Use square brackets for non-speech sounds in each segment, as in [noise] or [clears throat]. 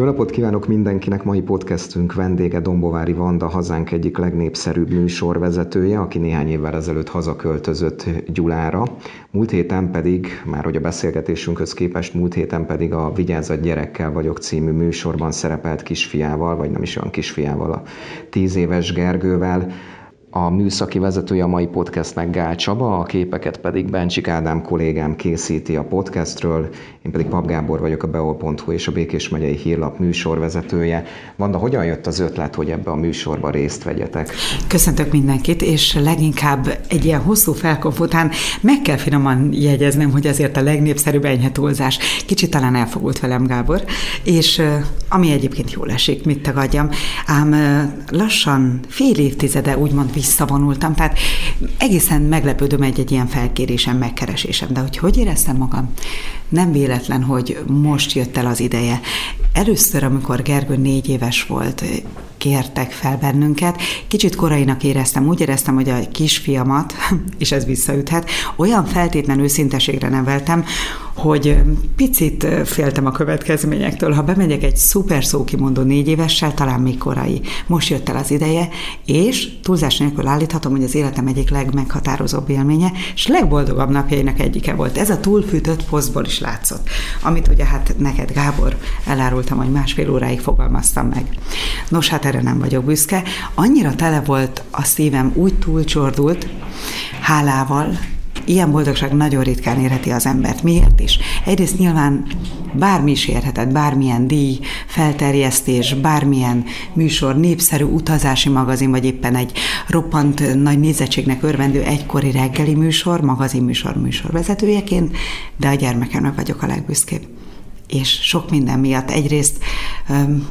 Jó napot kívánok mindenkinek! Mai podcastünk vendége Dombovári Vanda, hazánk egyik legnépszerűbb műsorvezetője, aki néhány évvel ezelőtt hazaköltözött Gyulára. Múlt héten pedig, már hogy a beszélgetésünkhöz képest, múlt héten pedig a Vigyázat gyerekkel vagyok című műsorban szerepelt kisfiával, vagy nem is olyan kisfiával, a tíz éves Gergővel, a műszaki vezetője a mai podcastnek Gál Csaba, a képeket pedig Bencsik Ádám kollégám készíti a podcastről, én pedig Pap Gábor vagyok a beol.hu és a Békés megyei hírlap műsorvezetője. Vanda, hogyan jött az ötlet, hogy ebbe a műsorba részt vegyetek? Köszöntök mindenkit, és leginkább egy ilyen hosszú felkonf után meg kell finoman jegyeznem, hogy azért a legnépszerűbb enyhe. Kicsit talán elfogult velem Gábor, és ami egyébként jól esik, mit tagadjam, ám lassan fél évtizede úgymond visszavonultam, tehát egészen meglepődöm egy-egy ilyen felkérésem, megkeresésem, de hogy hogy éreztem magam? Nem véletlen, hogy most jött el az ideje. Először, amikor Gergő négy éves volt, kértek fel bennünket. Kicsit korainak éreztem, úgy éreztem, hogy a kisfiamat, [laughs] és ez visszaüthet, olyan feltétlen őszinteségre neveltem, hogy picit féltem a következményektől. Ha bemegyek egy szuper szókimondó négy évessel, talán még korai. Most jött el az ideje, és túlzás nélkül állíthatom, hogy az életem egyik legmeghatározóbb élménye, és legboldogabb napjainak egyike volt. Ez a túlfűtött posztból is látszott, amit ugye hát neked, Gábor, elárultam, hogy másfél óráig fogalmaztam meg. Nos, hát erre nem vagyok büszke. Annyira tele volt a szívem, úgy túlcsordult, hálával, Ilyen boldogság nagyon ritkán érheti az embert. Miért is? Egyrészt nyilván bármi is érhetett, bármilyen díj, felterjesztés, bármilyen műsor, népszerű utazási magazin, vagy éppen egy roppant nagy nézettségnek örvendő egykori reggeli műsor, magazinműsor műsorvezetőjeként, de a gyermekemnek vagyok a legbüszkébb és sok minden miatt egyrészt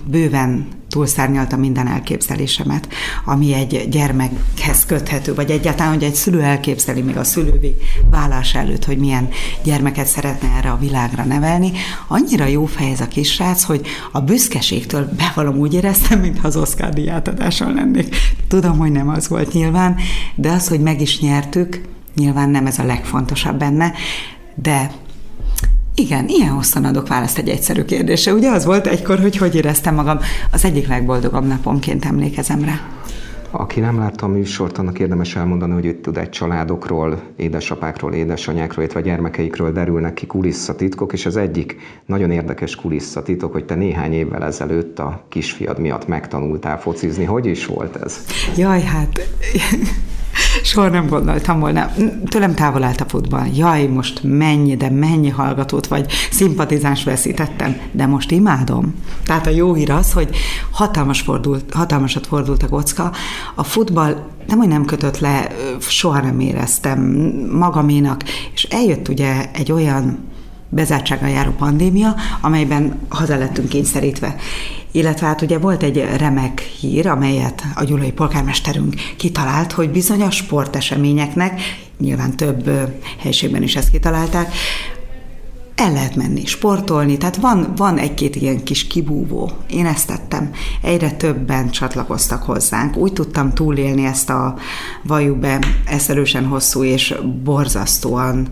bőven túlszárnyalta minden elképzelésemet, ami egy gyermekhez köthető, vagy egyáltalán, hogy egy szülő elképzeli még a szülővi vállás előtt, hogy milyen gyermeket szeretne erre a világra nevelni. Annyira jó fej ez a kisrác, hogy a büszkeségtől bevallom úgy éreztem, mintha az Oscar díjátadáson lennék. Tudom, hogy nem az volt nyilván, de az, hogy meg is nyertük, nyilván nem ez a legfontosabb benne, de igen, ilyen hosszan adok választ egy egyszerű kérdésre. Ugye az volt egykor, hogy hogy éreztem magam. Az egyik legboldogabb napomként emlékezem rá. Aki nem látta a műsort, annak érdemes elmondani, hogy itt tud egy családokról, édesapákról, édesanyákról, illetve gyermekeikről derülnek ki kulisszatitkok, és az egyik nagyon érdekes kulisszatitok, hogy te néhány évvel ezelőtt a kisfiad miatt megtanultál focizni. Hogy is volt ez? Jaj, hát Soha nem gondoltam volna. Tőlem távol állt a futball. Jaj, most mennyi, de mennyi hallgatót vagy szimpatizáns veszítettem, de most imádom. Tehát a jó hír az, hogy hatalmas fordult, hatalmasat fordult a kocka. A futball nem, hogy nem kötött le, soha nem éreztem magaménak, és eljött ugye egy olyan bezártsággal járó pandémia, amelyben haza lettünk kényszerítve. Illetve hát ugye volt egy remek hír, amelyet a gyulai polgármesterünk kitalált, hogy bizony a sporteseményeknek, nyilván több helységben is ezt kitalálták, el lehet menni sportolni, tehát van, van egy-két ilyen kis kibúvó. Én ezt tettem. Egyre többen csatlakoztak hozzánk. Úgy tudtam túlélni ezt a valljuk be eszelősen hosszú és borzasztóan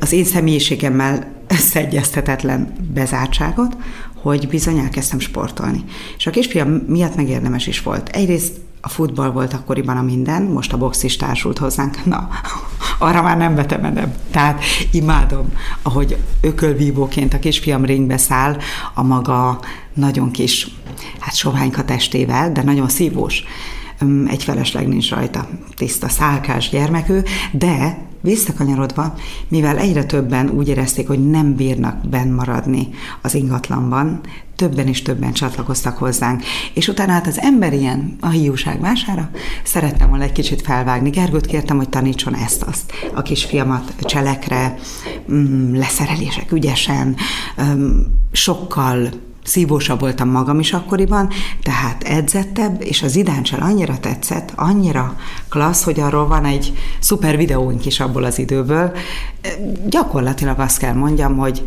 az én személyiségemmel összeegyeztetetlen bezártságot, hogy bizony elkezdtem sportolni. És a kisfiam miatt megérdemes is volt. Egyrészt a futball volt akkoriban a minden, most a box is társult hozzánk. Na, arra már nem vetemedem. Tehát imádom, ahogy ökölvívóként a kisfiam ringbe száll a maga nagyon kis, hát soványka testével, de nagyon szívós. Egy felesleg nincs rajta, tiszta szálkás gyermekő, de Visszakanyarodva, mivel egyre többen úgy érezték, hogy nem bírnak benn maradni az ingatlanban, többen és többen csatlakoztak hozzánk. És utána hát az ember ilyen a hiúság mására szerettem volna egy kicsit felvágni. Gergőt kértem, hogy tanítson ezt-azt. A kisfiamat cselekre, mm, leszerelések ügyesen, sokkal szívósabb voltam magam is akkoriban, tehát edzettebb, és az idáncsel annyira tetszett, annyira klassz, hogy arról van egy szuper videónk is abból az időből. Gyakorlatilag azt kell mondjam, hogy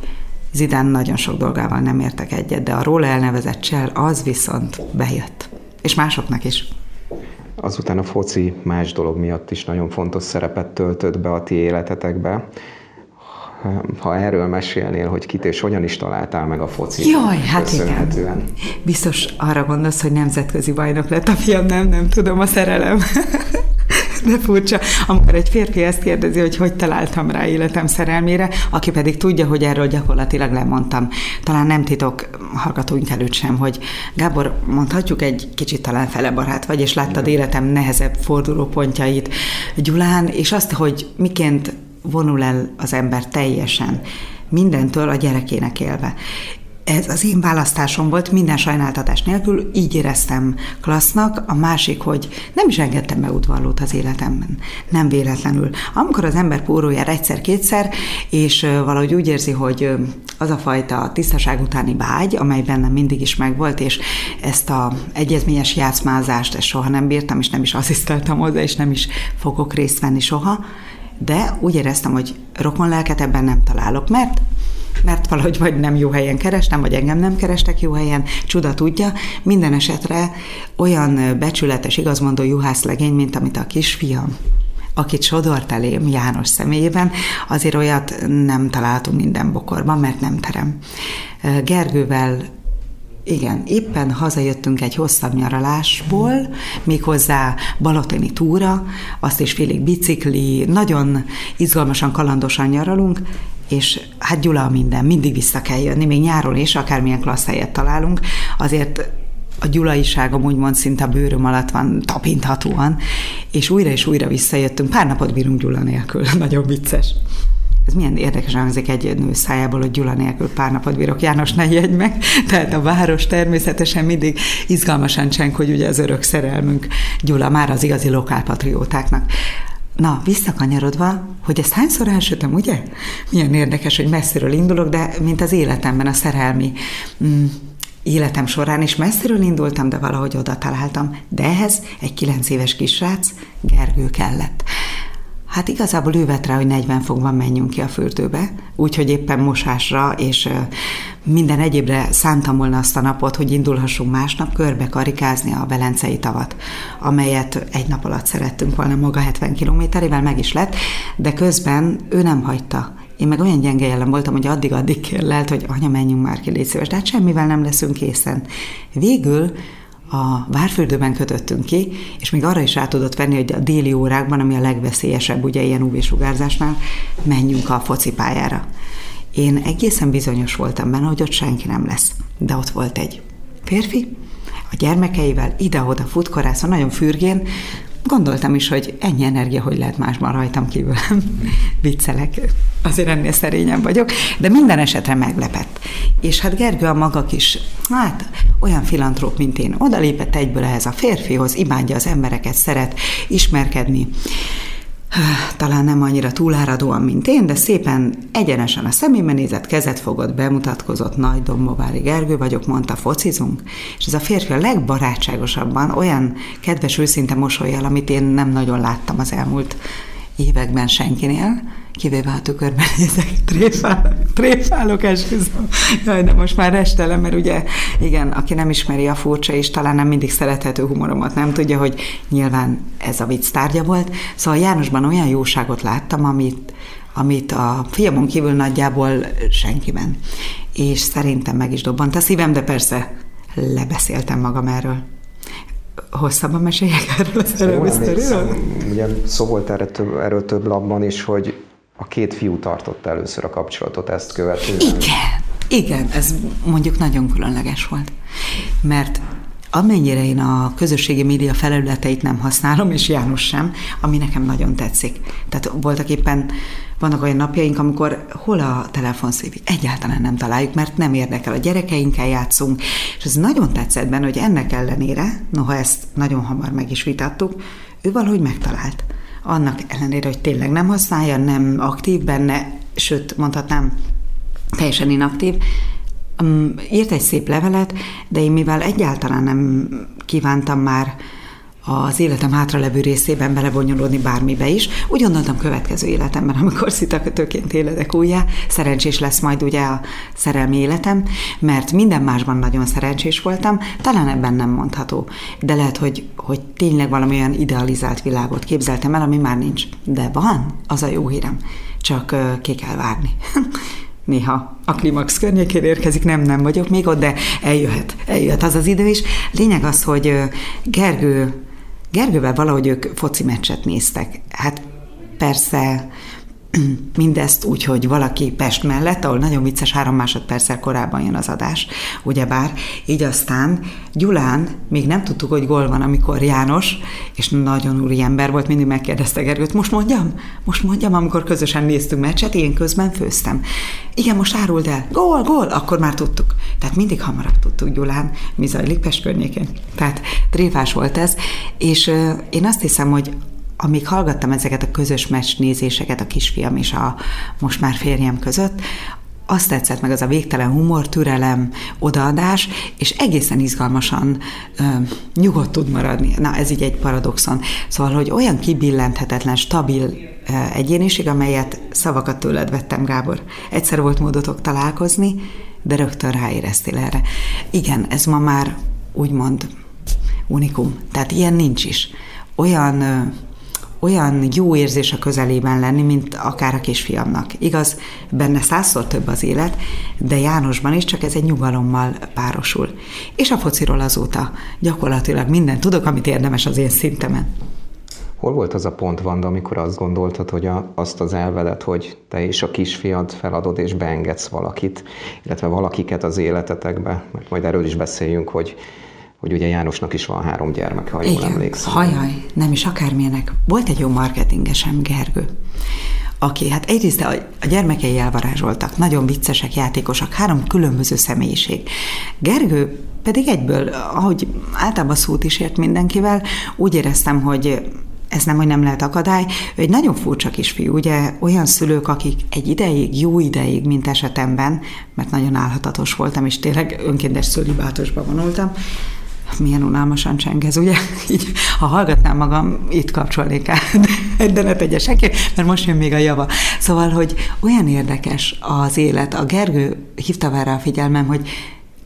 Zidán nagyon sok dolgával nem értek egyet, de a róla elnevezett csel az viszont bejött. És másoknak is. Azután a foci más dolog miatt is nagyon fontos szerepet töltött be a ti életetekbe ha erről mesélnél, hogy kit és hogyan is találtál meg a foci. Jaj, hát igen. Biztos arra gondolsz, hogy nemzetközi bajnok lett a fiam, nem, nem tudom, a szerelem. [laughs] De furcsa, amikor egy férfi ezt kérdezi, hogy hogy találtam rá életem szerelmére, aki pedig tudja, hogy erről gyakorlatilag lemondtam. Talán nem titok hallgatóink előtt sem, hogy Gábor, mondhatjuk egy kicsit talán fele barát vagy, és láttad életem nehezebb fordulópontjait Gyulán, és azt, hogy miként vonul el az ember teljesen, mindentől a gyerekének élve. Ez az én választásom volt, minden sajnáltatás nélkül, így éreztem klassznak. A másik, hogy nem is engedtem be udvarlót az életemben. Nem véletlenül. Amikor az ember pórolja egyszer-kétszer, és valahogy úgy érzi, hogy az a fajta tisztaság utáni vágy, amely bennem mindig is megvolt, és ezt a egyezményes játszmázást ezt soha nem bírtam, és nem is asszisztáltam hozzá, és nem is fogok részt venni soha, de úgy éreztem, hogy rokonlelket ebben nem találok, mert mert valahogy vagy nem jó helyen kerestem, vagy engem nem kerestek jó helyen, csuda tudja. Minden esetre olyan becsületes, igazmondó juhász legény, mint amit a kisfiam akit sodort elém János személyében, azért olyat nem találtunk minden bokorban, mert nem terem. Gergővel igen, éppen hazajöttünk egy hosszabb nyaralásból, méghozzá balatoni túra, azt is félig bicikli, nagyon izgalmasan, kalandosan nyaralunk, és hát Gyula minden, mindig vissza kell jönni, még nyáron is, akármilyen klassz helyet találunk, azért a gyulaiságom úgymond szinte a bőröm alatt van tapinthatóan, és újra és újra visszajöttünk. Pár napot bírunk Gyula nélkül, [laughs] nagyon vicces. Ez milyen érdekes hangzik egy nő szájából, hogy Gyula nélkül pár napot bírok. János, ne jegy meg. Tehát a város természetesen mindig izgalmasan csenk, hogy ugye az örök szerelmünk Gyula már az igazi lokálpatriótáknak. Na, visszakanyarodva, hogy ezt hányszor elsütöm, ugye? Milyen érdekes, hogy messziről indulok, de mint az életemben a szerelmi mm, életem során is messziről indultam, de valahogy oda találtam. De ehhez egy kilenc éves kisrác, Gergő kellett. Hát igazából ő vett rá, hogy 40 fokban menjünk ki a fürdőbe, úgyhogy éppen mosásra és minden egyébre szántam volna azt a napot, hogy indulhassunk másnap körbe karikázni a Velencei tavat, amelyet egy nap alatt szerettünk volna maga 70 kilométerével, meg is lett, de közben ő nem hagyta. Én meg olyan gyenge jellem voltam, hogy addig-addig kellett, hogy anya, menjünk már ki, légy szíves, de hát semmivel nem leszünk készen. Végül a Várfürdőben kötöttünk ki, és még arra is rá tudott venni, hogy a déli órákban, ami a legveszélyesebb ugye ilyen UV-sugárzásnál, menjünk a focipályára. Én egészen bizonyos voltam benne, hogy ott senki nem lesz. De ott volt egy férfi, a gyermekeivel ide-oda futkorászva, nagyon fürgén, Gondoltam is, hogy ennyi energia, hogy lehet másban rajtam kívül. [laughs] Viccelek, azért ennél szerényen vagyok, de minden esetre meglepett. És hát Gergő a maga kis, hát olyan filantróp, mint én, odalépett egyből ehhez a férfihoz, imádja az embereket, szeret ismerkedni talán nem annyira túláradóan, mint én, de szépen egyenesen a szemébe nézett, kezet fogott, bemutatkozott, nagy Dombovári Gergő vagyok, mondta, focizunk, és ez a férfi a legbarátságosabban, olyan kedves, őszinte mosolyjal, amit én nem nagyon láttam az elmúlt években senkinél, kivéve a tükörben nézek, tréfálok, tréfálok esküszöm. Jaj, de most már restelem, mert ugye, igen, aki nem ismeri a furcsa, és talán nem mindig szerethető humoromat, nem tudja, hogy nyilván ez a vicc tárgya volt. Szóval Jánosban olyan jóságot láttam, amit, amit a fiamon kívül nagyjából senkiben. És szerintem meg is dobbant a szívem, de persze lebeszéltem magam erről hosszabban meséljek erről a szerelmi Ugye szó volt erről több, erről több labban is, hogy a két fiú tartotta először a kapcsolatot ezt követően. Igen, igen, ez mondjuk nagyon különleges volt. Mert amennyire én a közösségi média felületeit nem használom, és János sem, ami nekem nagyon tetszik. Tehát voltak éppen vannak olyan napjaink, amikor hol a telefonszívi? Egyáltalán nem találjuk, mert nem érdekel. A gyerekeinkkel játszunk, és ez nagyon tetszett benne, hogy ennek ellenére, noha ezt nagyon hamar meg is vitattuk, ő valahogy megtalált annak ellenére, hogy tényleg nem használja, nem aktív benne, sőt, mondhatnám, teljesen inaktív, mm, írt egy szép levelet, de én mivel egyáltalán nem kívántam már az életem hátralevő részében belebonyolódni bármibe is. Úgy gondoltam következő életemben, amikor szitakötőként éledek újjá, szerencsés lesz majd ugye a szerelmi életem, mert minden másban nagyon szerencsés voltam, talán ebben nem mondható, de lehet, hogy, hogy tényleg valamilyen idealizált világot képzeltem el, ami már nincs. De van, az a jó hírem. csak ki kell várni. [laughs] Néha a klimax környékén érkezik, nem, nem vagyok még ott, de eljöhet, eljöhet az az idő is. Lényeg az, hogy Gergő, Gergővel valahogy ők foci meccset néztek. Hát persze [clears throat] mindezt úgy, hogy valaki Pest mellett, ahol nagyon vicces három másodperccel korábban jön az adás, ugyebár, így aztán Gyulán még nem tudtuk, hogy gól van, amikor János, és nagyon úri ember volt, mindig megkérdezte Gergőt, most mondjam? Most mondjam, amikor közösen néztünk meccset, én közben főztem. Igen, most áruld el, gól, gól, akkor már tudtuk. Tehát mindig hamarabb tudtuk Gyulán, mi zajlik Pest környékén. Tehát tréfás volt ez, és én azt hiszem, hogy amíg hallgattam ezeket a közös meccs nézéseket a kisfiam és a most már férjem között, azt tetszett meg az a végtelen humor, türelem, odaadás, és egészen izgalmasan ö, nyugodt tud maradni. Na, ez így egy paradoxon. Szóval, hogy olyan kibillenthetetlen, stabil ö, egyéniség, amelyet szavakat tőled vettem, Gábor. Egyszer volt módotok találkozni, de rögtön ráéreztél erre. Igen, ez ma már úgymond unikum. Tehát ilyen nincs is. Olyan ö, olyan jó érzés a közelében lenni, mint akár a kisfiamnak. Igaz, benne százszor több az élet, de Jánosban is csak ez egy nyugalommal párosul. És a fociról azóta gyakorlatilag minden tudok, amit érdemes az én szintemen. Hol volt az a pont, Vanda, amikor azt gondoltad, hogy a, azt az elvedet, hogy te és a kisfiad feladod és beengedsz valakit, illetve valakiket az életetekbe, mert majd erről is beszéljünk, hogy hogy ugye Jánosnak is van három gyermeke, ha jól emlékszem. hajaj, nem is akármilyenek. Volt egy jó marketingesem, Gergő, aki hát egyrészt a, gyermekei elvarázsoltak, nagyon viccesek játékosak, három különböző személyiség. Gergő pedig egyből, ahogy általában szót is ért mindenkivel, úgy éreztem, hogy ez nem, hogy nem lehet akadály. Ő egy nagyon furcsa kisfiú, ugye olyan szülők, akik egy ideig, jó ideig, mint esetemben, mert nagyon állhatatos voltam, és tényleg önkéntes szölibátosba vonultam, milyen unalmasan csengez, ugye? [laughs] Így, ha hallgatnám magam, itt kapcsolnék el, [laughs] de ne tegye senki, mert most jön még a java. Szóval, hogy olyan érdekes az élet. A Gergő hívta vele a figyelmem, hogy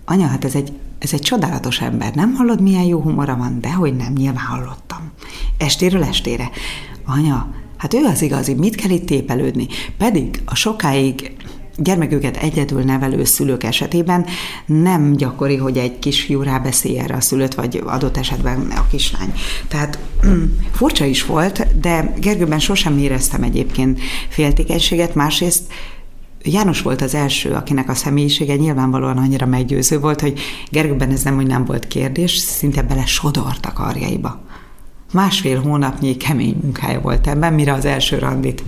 anya, hát ez egy, ez egy csodálatos ember. Nem hallod, milyen jó humora van? De hogy nem, nyilván hallottam. Estéről estére. Anya, hát ő az igazi, mit kell itt tépelődni? Pedig a sokáig gyermeküket egyedül nevelő szülők esetében nem gyakori, hogy egy kisfiú rábeszélj erre a szülőt, vagy adott esetben a kislány. Tehát [clears throat] furcsa is volt, de Gergőben sosem éreztem egyébként féltékenységet, másrészt János volt az első, akinek a személyisége nyilvánvalóan annyira meggyőző volt, hogy Gergőben ez nem, hogy nem volt kérdés, szinte bele sodort a karjaiba. Másfél hónapnyi kemény munkája volt ebben, mire az első randit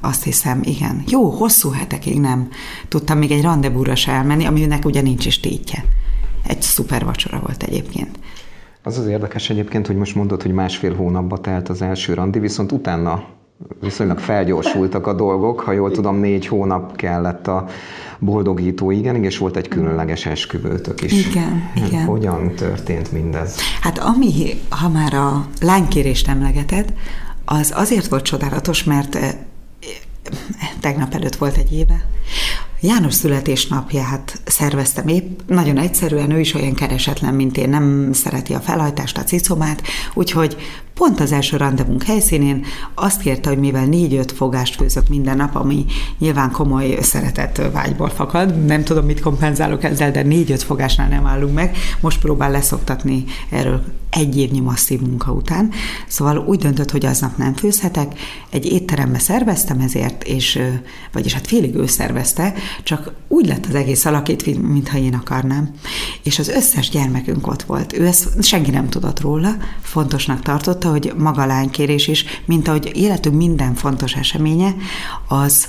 azt hiszem, igen. Jó, hosszú hetekig nem tudtam még egy rendezvúra se elmenni, aminek ugye nincs is tétje. Egy szuper vacsora volt egyébként. Az az érdekes egyébként, hogy most mondod, hogy másfél hónapba telt az első randi, viszont utána viszonylag felgyorsultak a dolgok. Ha jól tudom, négy hónap kellett a boldogító, igen, és volt egy különleges esküvőtök is. Igen, igen. Hogyan történt mindez? Hát ami, ha már a lánykérést emlegeted, az azért volt csodálatos, mert tegnap előtt volt egy éve. János születésnapját szerveztem épp, nagyon egyszerűen, ő is olyan keresetlen, mint én, nem szereti a felhajtást, a cicomát, úgyhogy pont az első rendezvunk helyszínén azt kérte, hogy mivel négy-öt fogást főzök minden nap, ami nyilván komoly szeretett vágyból fakad, nem tudom, mit kompenzálok ezzel, de négy-öt fogásnál nem állunk meg, most próbál leszoktatni erről egy évnyi masszív munka után. Szóval úgy döntött, hogy aznap nem főzhetek, egy étterembe szerveztem ezért, és, vagyis hát félig ő szervezte, csak úgy lett az egész alakítva, mintha én akarnám. És az összes gyermekünk ott volt. Ő ezt senki nem tudott róla, fontosnak tartotta, hogy maga lánykérés is, mint ahogy életünk minden fontos eseménye, az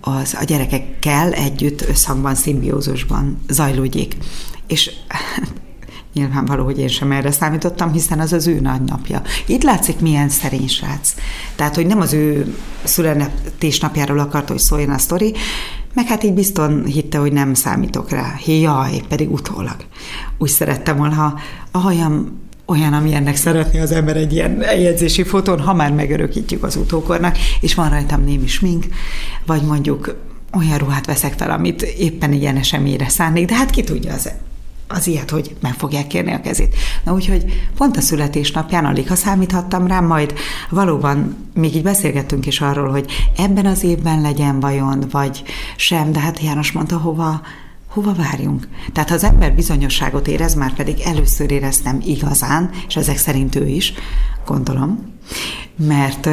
az a gyerekekkel együtt összhangban, szimbiózusban zajlódjék. És Nyilvánvaló, hogy én sem erre számítottam, hiszen az az ő nagynapja. Itt látszik, milyen szerény srác. Tehát, hogy nem az ő születésnapjáról akarta, hogy szóljon a sztori, meg hát így bizton hitte, hogy nem számítok rá. Jaj, pedig utólag. Úgy szerettem volna, ha a hajam olyan, ami ennek szeretné az ember egy ilyen eljegyzési fotón, ha már megörökítjük az utókornak, és van rajtam némi smink, vagy mondjuk olyan ruhát veszek fel, amit éppen ilyen eseményre szánnék, de hát ki tudja, az az ilyet, hogy meg fogják kérni a kezét. Na úgyhogy pont a születésnapján alig ha számíthattam rá, majd valóban még így beszélgettünk is arról, hogy ebben az évben legyen vajon, vagy sem, de hát János mondta, hova, hova várjunk? Tehát ha az ember bizonyosságot érez, már pedig először éreztem igazán, és ezek szerint ő is, gondolom, mert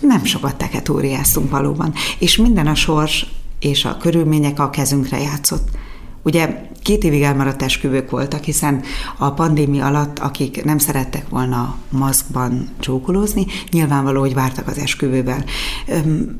nem sokat teketóriáztunk valóban, és minden a sors és a körülmények a kezünkre játszott. Ugye két évig elmaradt esküvők voltak, hiszen a pandémia alatt, akik nem szerettek volna maszkban csókolózni, nyilvánvaló, hogy vártak az esküvővel.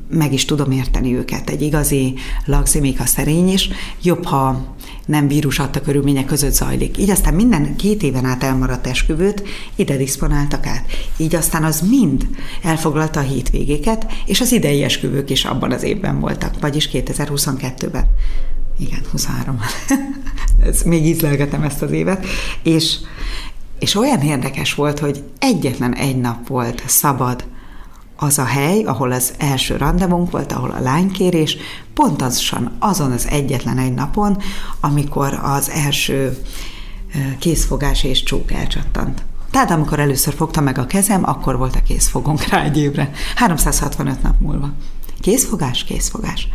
Meg is tudom érteni őket. Egy igazi lagzimika szerény is, jobb, ha nem vírus adta körülmények között zajlik. Így aztán minden két éven át elmaradt esküvőt ide diszponáltak át. Így aztán az mind elfoglalta a hétvégéket, és az idei esküvők is abban az évben voltak, vagyis 2022-ben. Igen, 23. [laughs] Ez, még ízlelgetem ezt az évet. És, és olyan érdekes volt, hogy egyetlen egy nap volt szabad az a hely, ahol az első randevunk volt, ahol a lánykérés, pontosan azon az egyetlen egy napon, amikor az első készfogás és csók elcsattant. Tehát amikor először fogta meg a kezem, akkor volt a készfogunk rá egy évre. 365 nap múlva. Készfogás, készfogás.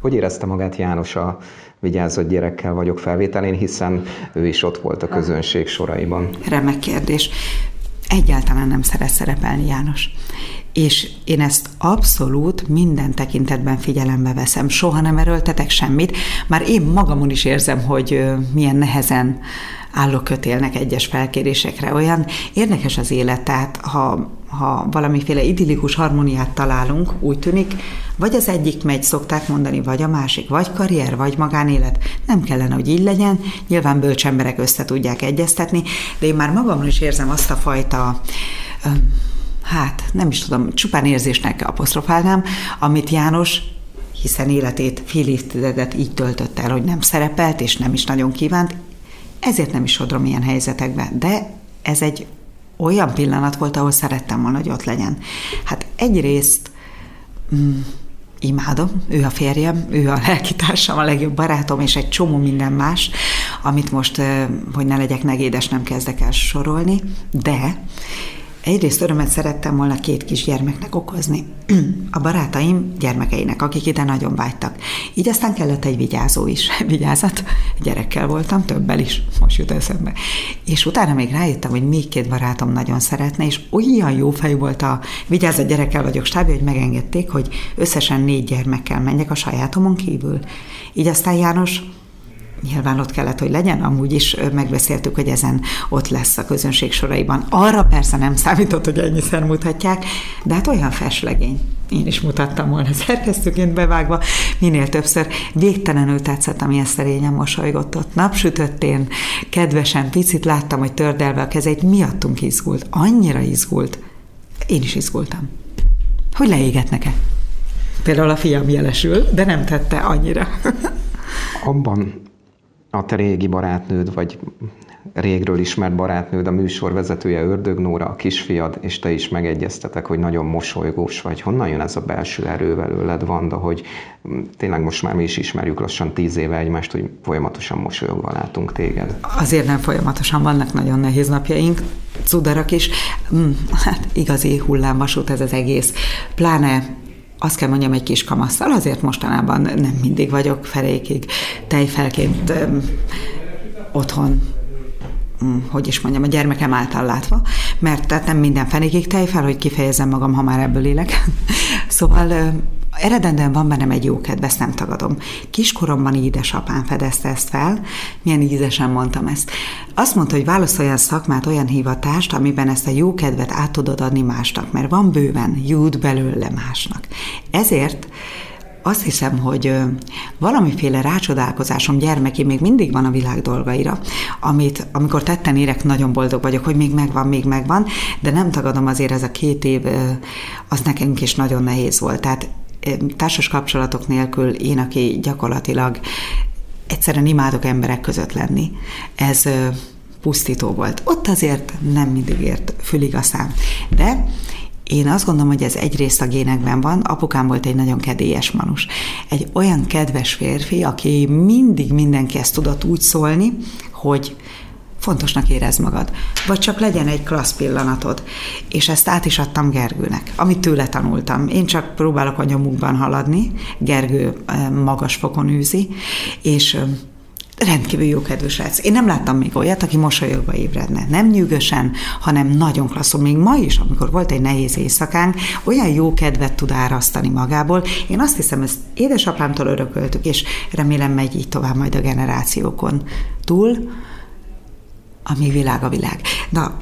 Hogy érezte magát János a vigyázott gyerekkel vagyok felvételén, hiszen ő is ott volt a közönség soraiban? Remek kérdés. Egyáltalán nem szeret szerepelni János. És én ezt abszolút minden tekintetben figyelembe veszem. Soha nem erőltetek semmit. Már én magamon is érzem, hogy milyen nehezen állókötélnek egyes felkérésekre. Olyan érdekes az élet, tehát ha, ha valamiféle idillikus harmóniát találunk, úgy tűnik, vagy az egyik megy, szokták mondani, vagy a másik, vagy karrier, vagy magánélet. Nem kellene, hogy így legyen. Nyilván bölcs emberek össze tudják egyeztetni, de én már magamon is érzem azt a fajta hát nem is tudom, csupán érzésnek apostrofálnám, amit János hiszen életét fél évtizedet így töltött el, hogy nem szerepelt, és nem is nagyon kívánt, ezért nem is sodrom ilyen helyzetekbe, de ez egy olyan pillanat volt, ahol szerettem volna, hogy ott legyen. Hát egyrészt mm, imádom, ő a férjem, ő a lelkitársam, a legjobb barátom, és egy csomó minden más, amit most, hogy ne legyek negédes, nem kezdek el sorolni, de Egyrészt örömet szerettem volna két kisgyermeknek okozni, [clears throat] a barátaim gyermekeinek, akik ide nagyon vágytak. Így aztán kellett egy vigyázó is. [laughs] Vigyázat, gyerekkel voltam, többel is, most jut eszembe. És utána még rájöttem, hogy még két barátom nagyon szeretne, és olyan jó fej volt a vigyázat gyerekkel vagyok stábja, hogy megengedték, hogy összesen négy gyermekkel menjek a sajátomon kívül. Így aztán János Nyilván ott kellett, hogy legyen, amúgy is megbeszéltük, hogy ezen ott lesz a közönség soraiban. Arra persze nem számított, hogy ennyiszer mutatják, de hát olyan feslegény. Én is mutattam volna [laughs] szerkesztőként bevágva, minél többször. Végtelenül tetszett, amilyen szerényen mosolygott ott. Napsütöttén, kedvesen, picit láttam, hogy tördelve a kezeit, miattunk izgult. Annyira izgult. Én is izgultam. Hogy leégetnek-e? Például a fiam jelesül, de nem tette annyira. [laughs] Abban a te régi barátnőd, vagy régről ismert barátnőd, a műsorvezetője Ördög Nóra, a kisfiad, és te is megegyeztetek, hogy nagyon mosolygós vagy. Honnan jön ez a belső erő belőled, Vanda, hogy tényleg most már mi is ismerjük lassan tíz éve egymást, hogy folyamatosan mosolyogva látunk téged? Azért nem folyamatosan, vannak nagyon nehéz napjaink, cudarak is. Mm, hát igazi hullámvasút ez az egész. Pláne azt kell mondjam, egy kis kamasszal, azért mostanában nem mindig vagyok felékig tejfelként otthon mm, hogy is mondjam, a gyermekem által látva, mert tehát nem minden fenékig tejfel, hogy kifejezem magam, ha már ebből élek. [laughs] szóval Eredendően van bennem egy jó kedv, ezt nem tagadom. Kiskoromban édesapám fedezte ezt fel, milyen ízesen mondtam ezt. Azt mondta, hogy válasz olyan szakmát, olyan hivatást, amiben ezt a jó kedvet át tudod adni másnak, mert van bőven, jut belőle másnak. Ezért azt hiszem, hogy valamiféle rácsodálkozásom gyermeki még mindig van a világ dolgaira, amit amikor tetten érek, nagyon boldog vagyok, hogy még megvan, még megvan, de nem tagadom azért ez a két év, az nekünk is nagyon nehéz volt. Tehát társas kapcsolatok nélkül én, aki gyakorlatilag egyszerűen imádok emberek között lenni, ez pusztító volt. Ott azért nem mindig ért fülig a szám. De Én azt gondolom, hogy ez egyrészt a génekben van. Apukám volt egy nagyon kedélyes manus. Egy olyan kedves férfi, aki mindig mindenkihez tudott úgy szólni, hogy fontosnak érez magad. Vagy csak legyen egy klassz pillanatod. És ezt át is adtam Gergőnek, amit tőle tanultam. Én csak próbálok a nyomukban haladni, Gergő magas fokon űzi, és rendkívül jó kedves srác. Én nem láttam még olyat, aki mosolyogva ébredne. Nem nyűgösen, hanem nagyon klasszul. Még ma is, amikor volt egy nehéz éjszakánk, olyan jó kedvet tud árasztani magából. Én azt hiszem, ezt édesapámtól örököltük, és remélem megy így tovább majd a generációkon túl ami világ a világ. Na,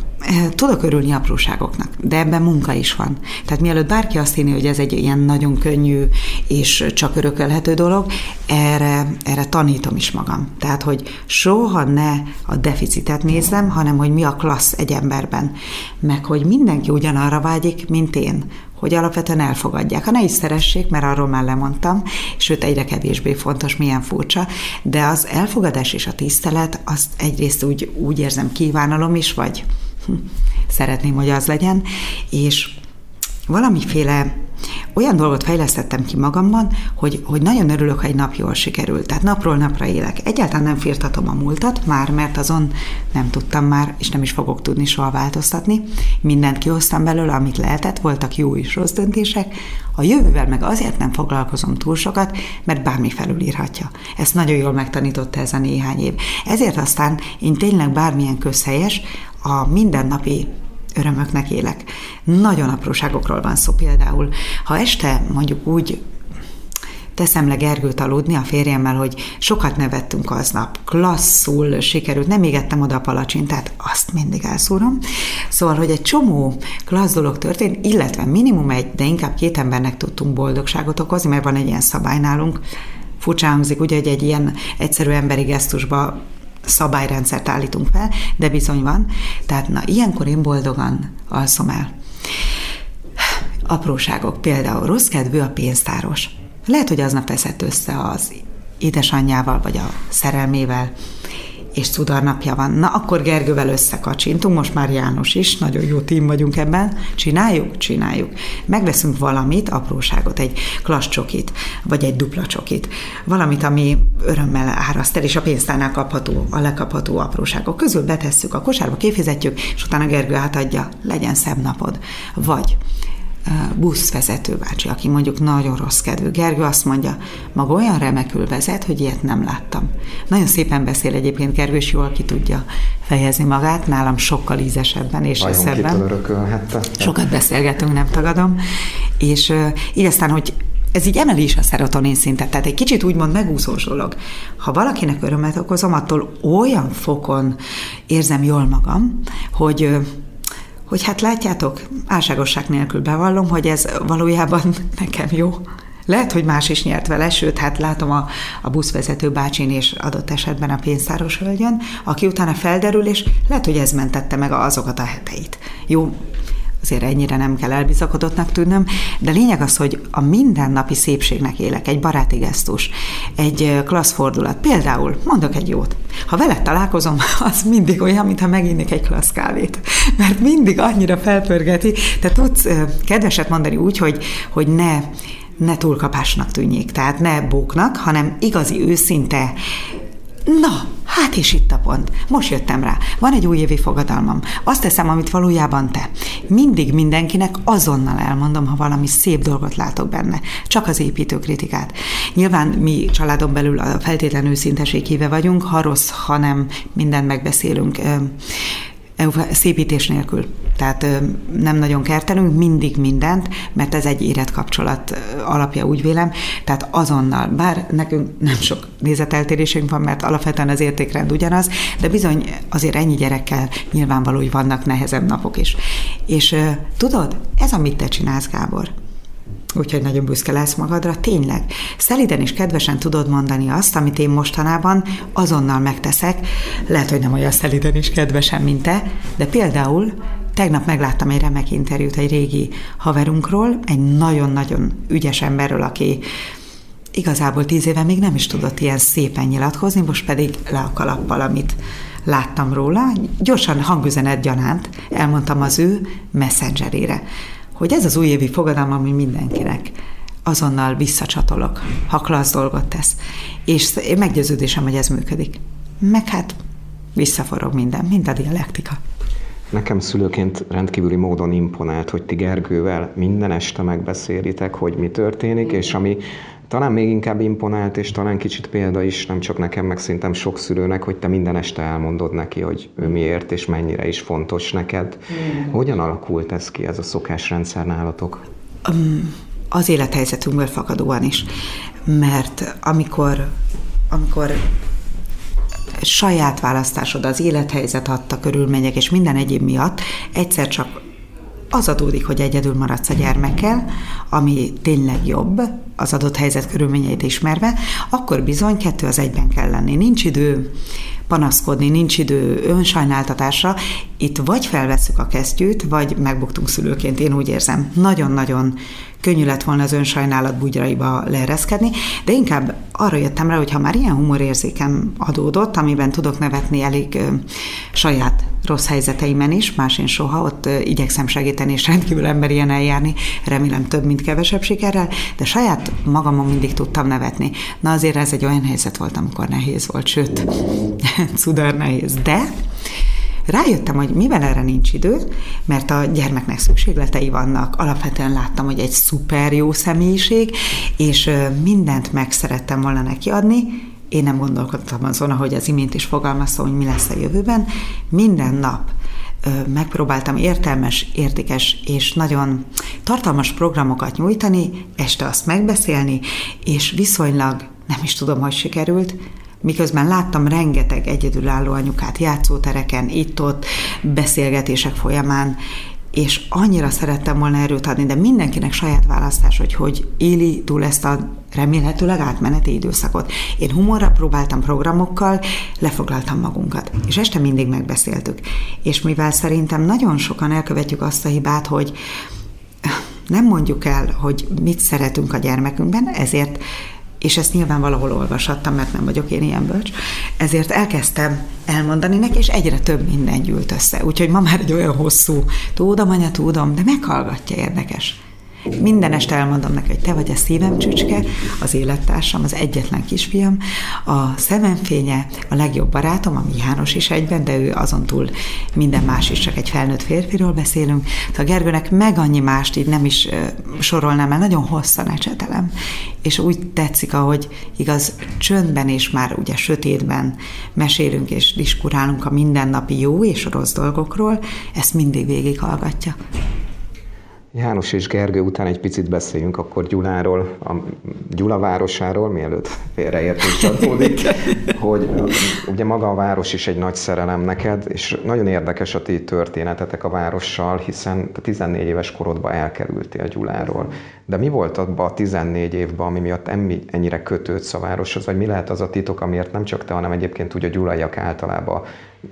tudok örülni apróságoknak, de ebben munka is van. Tehát mielőtt bárki azt hinni, hogy ez egy ilyen nagyon könnyű és csak örökölhető dolog, erre, erre tanítom is magam. Tehát, hogy soha ne a deficitet nézzem, hanem hogy mi a klassz egy emberben. Meg, hogy mindenki ugyanarra vágyik, mint én hogy alapvetően elfogadják. Ha ne is szeressék, mert arról már lemondtam, sőt egyre kevésbé fontos, milyen furcsa, de az elfogadás és a tisztelet, azt egyrészt úgy, úgy érzem kívánalom is, vagy szeretném, hogy az legyen, és valamiféle olyan dolgot fejlesztettem ki magamban, hogy, hogy nagyon örülök, ha egy nap jól sikerült. Tehát napról napra élek. Egyáltalán nem firtatom a múltat már, mert azon nem tudtam már, és nem is fogok tudni soha változtatni. Mindent kihoztam belőle, amit lehetett, voltak jó és rossz döntések. A jövővel meg azért nem foglalkozom túl sokat, mert bármi felülírhatja. Ezt nagyon jól megtanította ez a néhány év. Ezért aztán én tényleg bármilyen közhelyes, a mindennapi örömöknek élek. Nagyon apróságokról van szó például. Ha este mondjuk úgy teszem le Gergőt aludni a férjemmel, hogy sokat nevettünk aznap, klasszul sikerült, nem égettem oda a palacsintát, azt mindig elszúrom. Szóval, hogy egy csomó klassz dolog történt, illetve minimum egy, de inkább két embernek tudtunk boldogságot okozni, mert van egy ilyen szabály nálunk, furcsa hangzik, ugye, hogy egy ilyen egyszerű emberi gesztusba szabályrendszert állítunk fel, de bizony van. Tehát na, ilyenkor én boldogan alszom el. Apróságok, például rossz kedvű a pénztáros. Lehet, hogy aznap veszett össze az édesanyjával, vagy a szerelmével, és cudarnapja van. Na, akkor Gergővel összekacsintunk, most már János is, nagyon jó tím vagyunk ebben. Csináljuk? Csináljuk. Megveszünk valamit, apróságot, egy klassz csokit, vagy egy dupla csokit. Valamit, ami örömmel áraszt el, és a pénztárnál kapható, a lekapható apróságok közül betesszük a kosárba, kifizetjük, és utána Gergő átadja, legyen szebb napod. Vagy buszvezető bácsi, aki mondjuk nagyon rossz kedvű. Gergő azt mondja, maga olyan remekül vezet, hogy ilyet nem láttam. Nagyon szépen beszél egyébként Gergő, és jól ki tudja fejezni magát, nálam sokkal ízesebben és szebben. Sokat beszélgetünk, nem tagadom. És így aztán, hogy ez így emeli is a szerotonin szintet, tehát egy kicsit úgymond megúszós dolog. Ha valakinek örömet okozom, attól olyan fokon érzem jól magam, hogy hogy hát látjátok, álságosság nélkül bevallom, hogy ez valójában [laughs] nekem jó. Lehet, hogy más is nyert vele, sőt, hát látom a, a buszvezető bácsin és adott esetben a pénztáros hölgyön, aki utána felderül, és lehet, hogy ez mentette meg azokat a heteit. Jó, azért ennyire nem kell elbizakodottnak tűnöm, de lényeg az, hogy a mindennapi szépségnek élek, egy baráti gesztus, egy klassz fordulat. Például, mondok egy jót, ha veled találkozom, [laughs] az mindig olyan, mintha meginnék egy klassz kávét, mert mindig annyira felpörgeti, te tudsz kedveset mondani úgy, hogy, hogy ne ne túlkapásnak tűnjék, tehát ne bóknak, hanem igazi, őszinte, Na, hát és itt a pont. Most jöttem rá. Van egy újévi fogadalmam. Azt teszem, amit valójában te. Mindig mindenkinek azonnal elmondom, ha valami szép dolgot látok benne. Csak az építő kritikát. Nyilván mi családon belül a feltétlen őszinteség híve vagyunk, ha rossz, ha nem, mindent megbeszélünk szépítés nélkül. Tehát nem nagyon kertelünk mindig mindent, mert ez egy érett kapcsolat alapja, úgy vélem. Tehát azonnal, bár nekünk nem sok nézeteltérésünk van, mert alapvetően az értékrend ugyanaz, de bizony azért ennyi gyerekkel nyilvánvaló, hogy vannak nehezebb napok is. És tudod, ez amit te csinálsz, Gábor, úgyhogy nagyon büszke lesz magadra. Tényleg, szeliden és kedvesen tudod mondani azt, amit én mostanában azonnal megteszek. Lehet, hogy nem olyan szeliden és kedvesen, mint te, de például tegnap megláttam egy remek interjút egy régi haverunkról, egy nagyon-nagyon ügyes emberről, aki igazából tíz éve még nem is tudott ilyen szépen nyilatkozni, most pedig le a kalappal, amit láttam róla. Gyorsan hangüzenet gyanánt elmondtam az ő messengerére hogy ez az újévi fogadalom, ami mindenkinek azonnal visszacsatolok, ha klassz dolgot tesz. És én meggyőződésem, hogy ez működik. Meg hát visszaforog minden, mint a dialektika. Nekem szülőként rendkívüli módon imponált, hogy ti Gergővel minden este megbeszélitek, hogy mi történik, és ami talán még inkább imponált, és talán kicsit példa is, nem csak nekem, meg szerintem sok szülőnek, hogy te minden este elmondod neki, hogy ő miért és mennyire is fontos neked. Mm. Hogyan alakult ez ki, ez a szokásrendszer nálatok? Um, az élethelyzetünkből fakadóan is. Mert amikor, amikor saját választásod, az élethelyzet adta körülmények és minden egyéb miatt egyszer csak az adódik, hogy egyedül maradsz a gyermekkel, ami tényleg jobb, az adott helyzet körülményeit ismerve, akkor bizony kettő az egyben kell lenni. Nincs idő panaszkodni, nincs idő önsajnáltatásra. Itt vagy felveszük a kesztyűt, vagy megbuktunk szülőként, én úgy érzem. Nagyon-nagyon könnyű lett volna az önsajnálat bugyraiba leereszkedni, de inkább arra jöttem rá, hogy ha már ilyen humorérzékem adódott, amiben tudok nevetni elég ö, saját rossz helyzeteimen is, másén soha, ott ö, igyekszem segíteni és rendkívül emberien eljárni, remélem több, mint kevesebb sikerrel, de saját magamon mindig tudtam nevetni. Na azért ez egy olyan helyzet volt, amikor nehéz volt, sőt, [laughs] cudar nehéz, de Rájöttem, hogy mivel erre nincs idő, mert a gyermeknek szükségletei vannak. Alapvetően láttam, hogy egy szuper jó személyiség, és mindent meg szerettem volna neki adni, én nem gondolkodtam azon, ahogy az imént is fogalmaztam, hogy mi lesz a jövőben. Minden nap megpróbáltam értelmes, értékes és nagyon tartalmas programokat nyújtani, este azt megbeszélni, és viszonylag nem is tudom, hogy sikerült, miközben láttam rengeteg egyedülálló anyukát játszótereken, itt-ott, beszélgetések folyamán, és annyira szerettem volna erőt adni, de mindenkinek saját választás, hogy hogy éli túl ezt a remélhetőleg átmeneti időszakot. Én humorra próbáltam programokkal, lefoglaltam magunkat, és este mindig megbeszéltük. És mivel szerintem nagyon sokan elkövetjük azt a hibát, hogy nem mondjuk el, hogy mit szeretünk a gyermekünkben, ezért és ezt nyilván valahol olvashattam, mert nem vagyok én ilyen bölcs, ezért elkezdtem elmondani neki, és egyre több minden gyűlt össze. Úgyhogy ma már egy olyan hosszú, tudom, anya, tudom, de meghallgatja, érdekes. Minden este elmondom neki, hogy te vagy a szívem csücske, az élettársam, az egyetlen kisfiam, a szememfénye, a legjobb barátom, ami János is egyben, de ő azon túl minden más is, csak egy felnőtt férfiról beszélünk. A Gergőnek meg annyi mást így nem is sorolnám, mert nagyon hosszan ecsetelem. És úgy tetszik, ahogy igaz, csöndben és már ugye sötétben mesélünk és diskurálunk a mindennapi jó és rossz dolgokról, ezt mindig végighallgatja. János és Gergő után egy picit beszéljünk akkor Gyuláról, a Gyula városáról, mielőtt félreértés adódik, [laughs] hogy ugye maga a város is egy nagy szerelem neked, és nagyon érdekes a ti történetetek a várossal, hiszen te 14 éves korodban elkerültél Gyuláról. De mi volt abban a 14 évben, ami miatt ennyire kötődsz a városhoz, vagy mi lehet az a titok, amiért nem csak te, hanem egyébként úgy a gyulaiak általában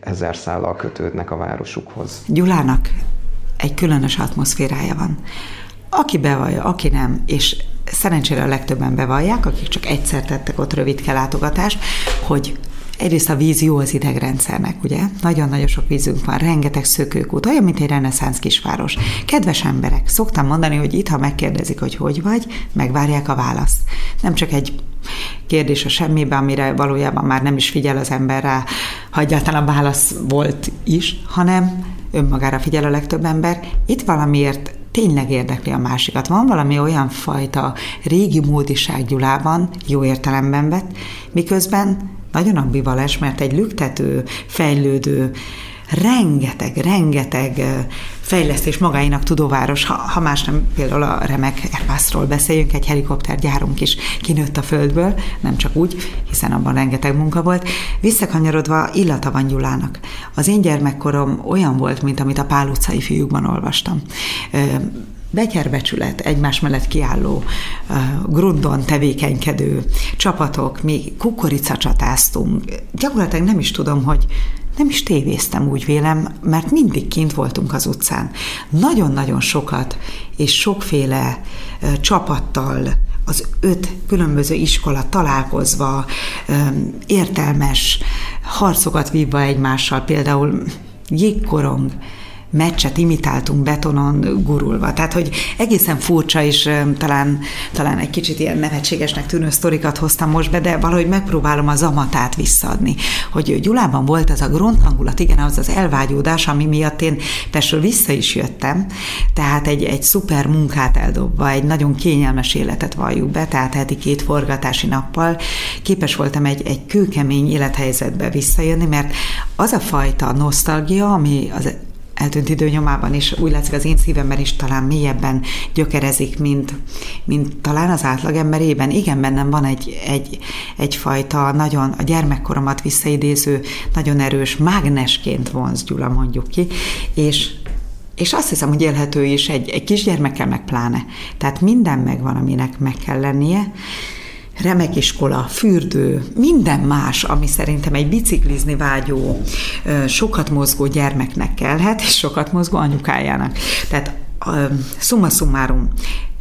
ezer szállal kötődnek a városukhoz? Gyulának egy különös atmoszférája van. Aki bevallja, aki nem, és szerencsére a legtöbben bevallják, akik csak egyszer tettek ott rövid látogatást, hogy Egyrészt a víz jó az idegrendszernek, ugye? Nagyon-nagyon sok vízünk van, rengeteg szökőkút, olyan, mint egy reneszánsz kisváros. Kedves emberek, szoktam mondani, hogy itt, ha megkérdezik, hogy hogy vagy, megvárják a választ. Nem csak egy kérdés a semmibe, amire valójában már nem is figyel az ember rá, ha egyáltalán válasz volt is, hanem önmagára figyel a legtöbb ember. Itt valamiért tényleg érdekli a másikat. Van valami olyan fajta régi módiság Gyulában, jó értelemben vett, miközben nagyon ambivalens, mert egy lüktető, fejlődő, rengeteg, rengeteg fejlesztés magáinak tudóváros, ha, ha más nem, például a remek Airbusról beszéljünk, egy helikoptergyárunk is kinőtt a földből, nem csak úgy, hiszen abban rengeteg munka volt. Visszakanyarodva illata van Gyulának. Az én gyermekkorom olyan volt, mint amit a Pál utcai fiúkban olvastam betyerbecsület, egymás mellett kiálló, grundon tevékenykedő csapatok, mi kukoricacsatáztunk. Gyakorlatilag nem is tudom, hogy nem is tévéztem, úgy vélem, mert mindig kint voltunk az utcán. Nagyon-nagyon sokat és sokféle csapattal, az öt különböző iskola találkozva, értelmes harcokat vívva egymással, például jégkorong, meccset imitáltunk betonon gurulva. Tehát, hogy egészen furcsa és talán, talán egy kicsit ilyen nevetségesnek tűnő sztorikat hoztam most be, de valahogy megpróbálom a zamatát visszaadni. Hogy Gyulában volt az a grundhangulat, igen, az az elvágyódás, ami miatt én Pestről vissza is jöttem, tehát egy, egy szuper munkát eldobva, egy nagyon kényelmes életet valljuk be, tehát heti két forgatási nappal képes voltam egy, egy kőkemény élethelyzetbe visszajönni, mert az a fajta nosztalgia, ami az eltűnt idő nyomában is úgy látszik az én szívemben is talán mélyebben gyökerezik, mint, mint talán az átlagemberében. Igen, bennem van egy, egy, egyfajta nagyon a gyermekkoromat visszaidéző, nagyon erős mágnesként vonz Gyula, mondjuk ki, és és azt hiszem, hogy élhető is egy, egy kisgyermekkel meg pláne. Tehát minden megvan, aminek meg kell lennie, remek iskola, fürdő, minden más, ami szerintem egy biciklizni vágyó, sokat mozgó gyermeknek kellhet, és sokat mozgó anyukájának. Tehát summa summarum,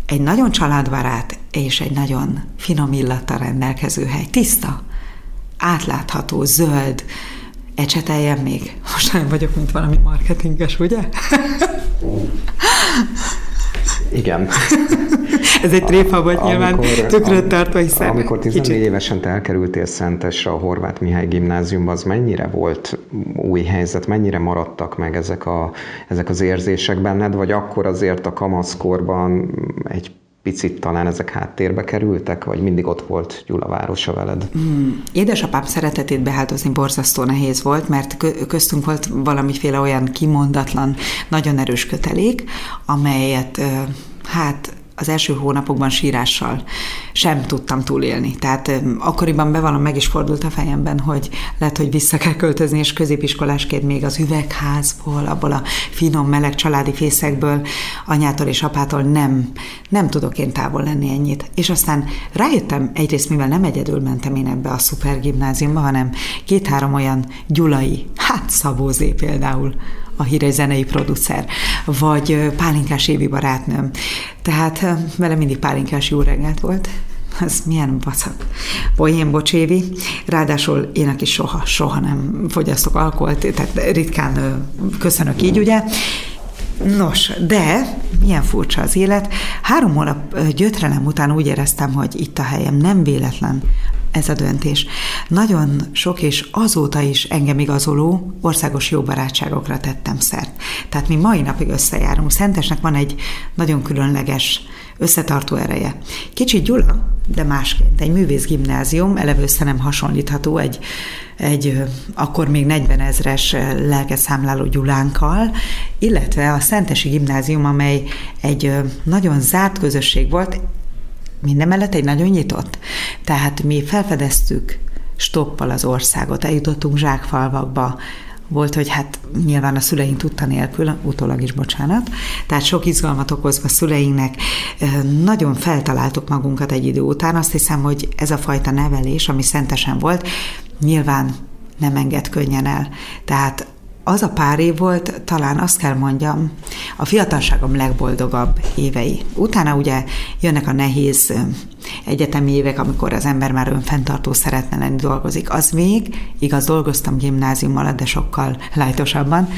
egy nagyon családbarát és egy nagyon finom illattal rendelkező hely. Tiszta, átlátható, zöld, ecseteljen még. Most olyan vagyok, mint valami marketinges, ugye? [laughs] Igen. [laughs] Ez egy tréfa volt nyilván, tükröt tartva, hiszen Amikor 14 kicsit... évesen te elkerültél Szentesre a Horváth Mihály gimnáziumba, az mennyire volt új helyzet, mennyire maradtak meg ezek, a, ezek az érzések benned, vagy akkor azért a kamaszkorban egy picit talán ezek háttérbe kerültek, vagy mindig ott volt Gyula városa veled? Hmm. Édesapám szeretetét beháltozni borzasztó nehéz volt, mert köztünk volt valamiféle olyan kimondatlan, nagyon erős kötelék, amelyet hát az első hónapokban sírással sem tudtam túlélni. Tehát akkoriban bevallom, meg is fordult a fejemben, hogy lehet, hogy vissza kell költözni, és középiskolásként még az üvegházból, abból a finom, meleg családi fészekből, anyától és apától nem, nem tudok én távol lenni ennyit. És aztán rájöttem, egyrészt mivel nem egyedül mentem én ebbe a szupergimnáziumba, hanem két-három olyan gyulai, hát Szabózé például, a híres zenei producer, vagy Pálinkás Évi barátnőm. Tehát vele mindig pálinkás jó reggelt volt, ez milyen vacak. Poén Bocsévi, ráadásul én, aki soha, soha nem fogyasztok alkoholt, tehát ritkán köszönök így, ugye, Nos, de milyen furcsa az élet. Három hónap gyötrelem után úgy éreztem, hogy itt a helyem nem véletlen ez a döntés. Nagyon sok és azóta is engem igazoló országos jó barátságokra tettem szert. Tehát mi mai napig összejárunk. Szentesnek van egy nagyon különleges összetartó ereje. Kicsi Gyula, de másként. Egy művészgimnázium, eleve össze nem hasonlítható egy, egy akkor még 40 ezres lelkeszámláló Gyulánkkal, illetve a Szentesi Gimnázium, amely egy nagyon zárt közösség volt, mindemellett egy nagyon nyitott. Tehát mi felfedeztük stoppal az országot, eljutottunk zsákfalvakba, volt, hogy hát nyilván a szüleink tudta nélkül, utólag is bocsánat, tehát sok izgalmat okozva szüleinknek, nagyon feltaláltuk magunkat egy idő után, azt hiszem, hogy ez a fajta nevelés, ami szentesen volt, nyilván nem enged könnyen el. Tehát az a pár év volt, talán azt kell mondjam, a fiatalságom legboldogabb évei. Utána ugye jönnek a nehéz egyetemi évek, amikor az ember már önfenntartó szeretne lenni, dolgozik. Az még, igaz, dolgoztam gimnáziummal, de sokkal lájtosabban,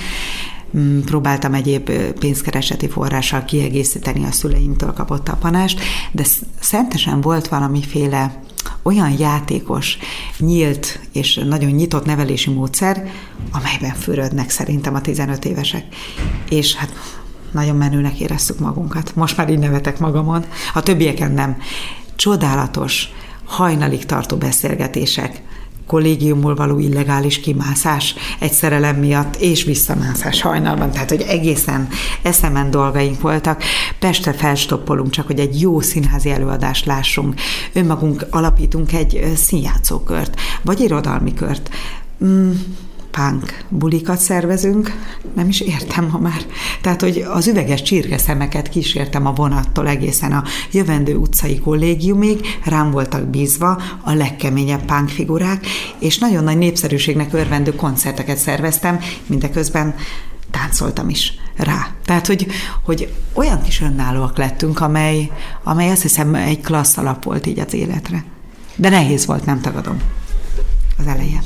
mm, próbáltam egyéb pénzkereseti forrással kiegészíteni a szüleimtől kapott apanást, de szentesen volt valamiféle olyan játékos, nyílt és nagyon nyitott nevelési módszer, amelyben fürödnek szerintem a 15 évesek. És hát nagyon menőnek éreztük magunkat. Most már így nevetek magamon, a többieken nem. Csodálatos, hajnalig tartó beszélgetések, kollégiumból való illegális kimászás egy szerelem miatt, és visszamászás hajnalban, tehát hogy egészen eszemen dolgaink voltak. Pestre felstoppolunk, csak hogy egy jó színházi előadást lássunk. Önmagunk alapítunk egy színjátszókört, vagy irodalmi kört. Mm, punk bulikat szervezünk, nem is értem ha már. Tehát, hogy az üveges csirkeszemeket kísértem a vonattól egészen a jövendő utcai kollégiumig, rám voltak bízva a legkeményebb punk figurák, és nagyon nagy népszerűségnek örvendő koncerteket szerveztem, mindeközben táncoltam is rá. Tehát, hogy, hogy olyan kis önállóak lettünk, amely, amely azt hiszem egy klassz alap volt így az életre. De nehéz volt, nem tagadom az elején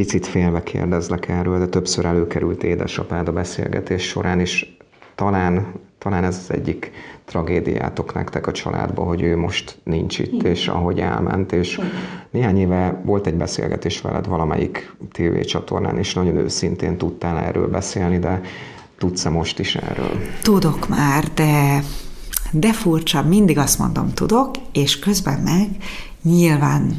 picit félve kérdezlek erről, de többször előkerült édesapád a beszélgetés során, és talán, talán ez az egyik tragédiátok nektek a családban, hogy ő most nincs itt, Igen. és ahogy elment, és Igen. néhány éve volt egy beszélgetés veled valamelyik tévécsatornán, és nagyon őszintén tudtál erről beszélni, de tudsz-e most is erről? Tudok már, de, de furcsa, mindig azt mondom, tudok, és közben meg nyilván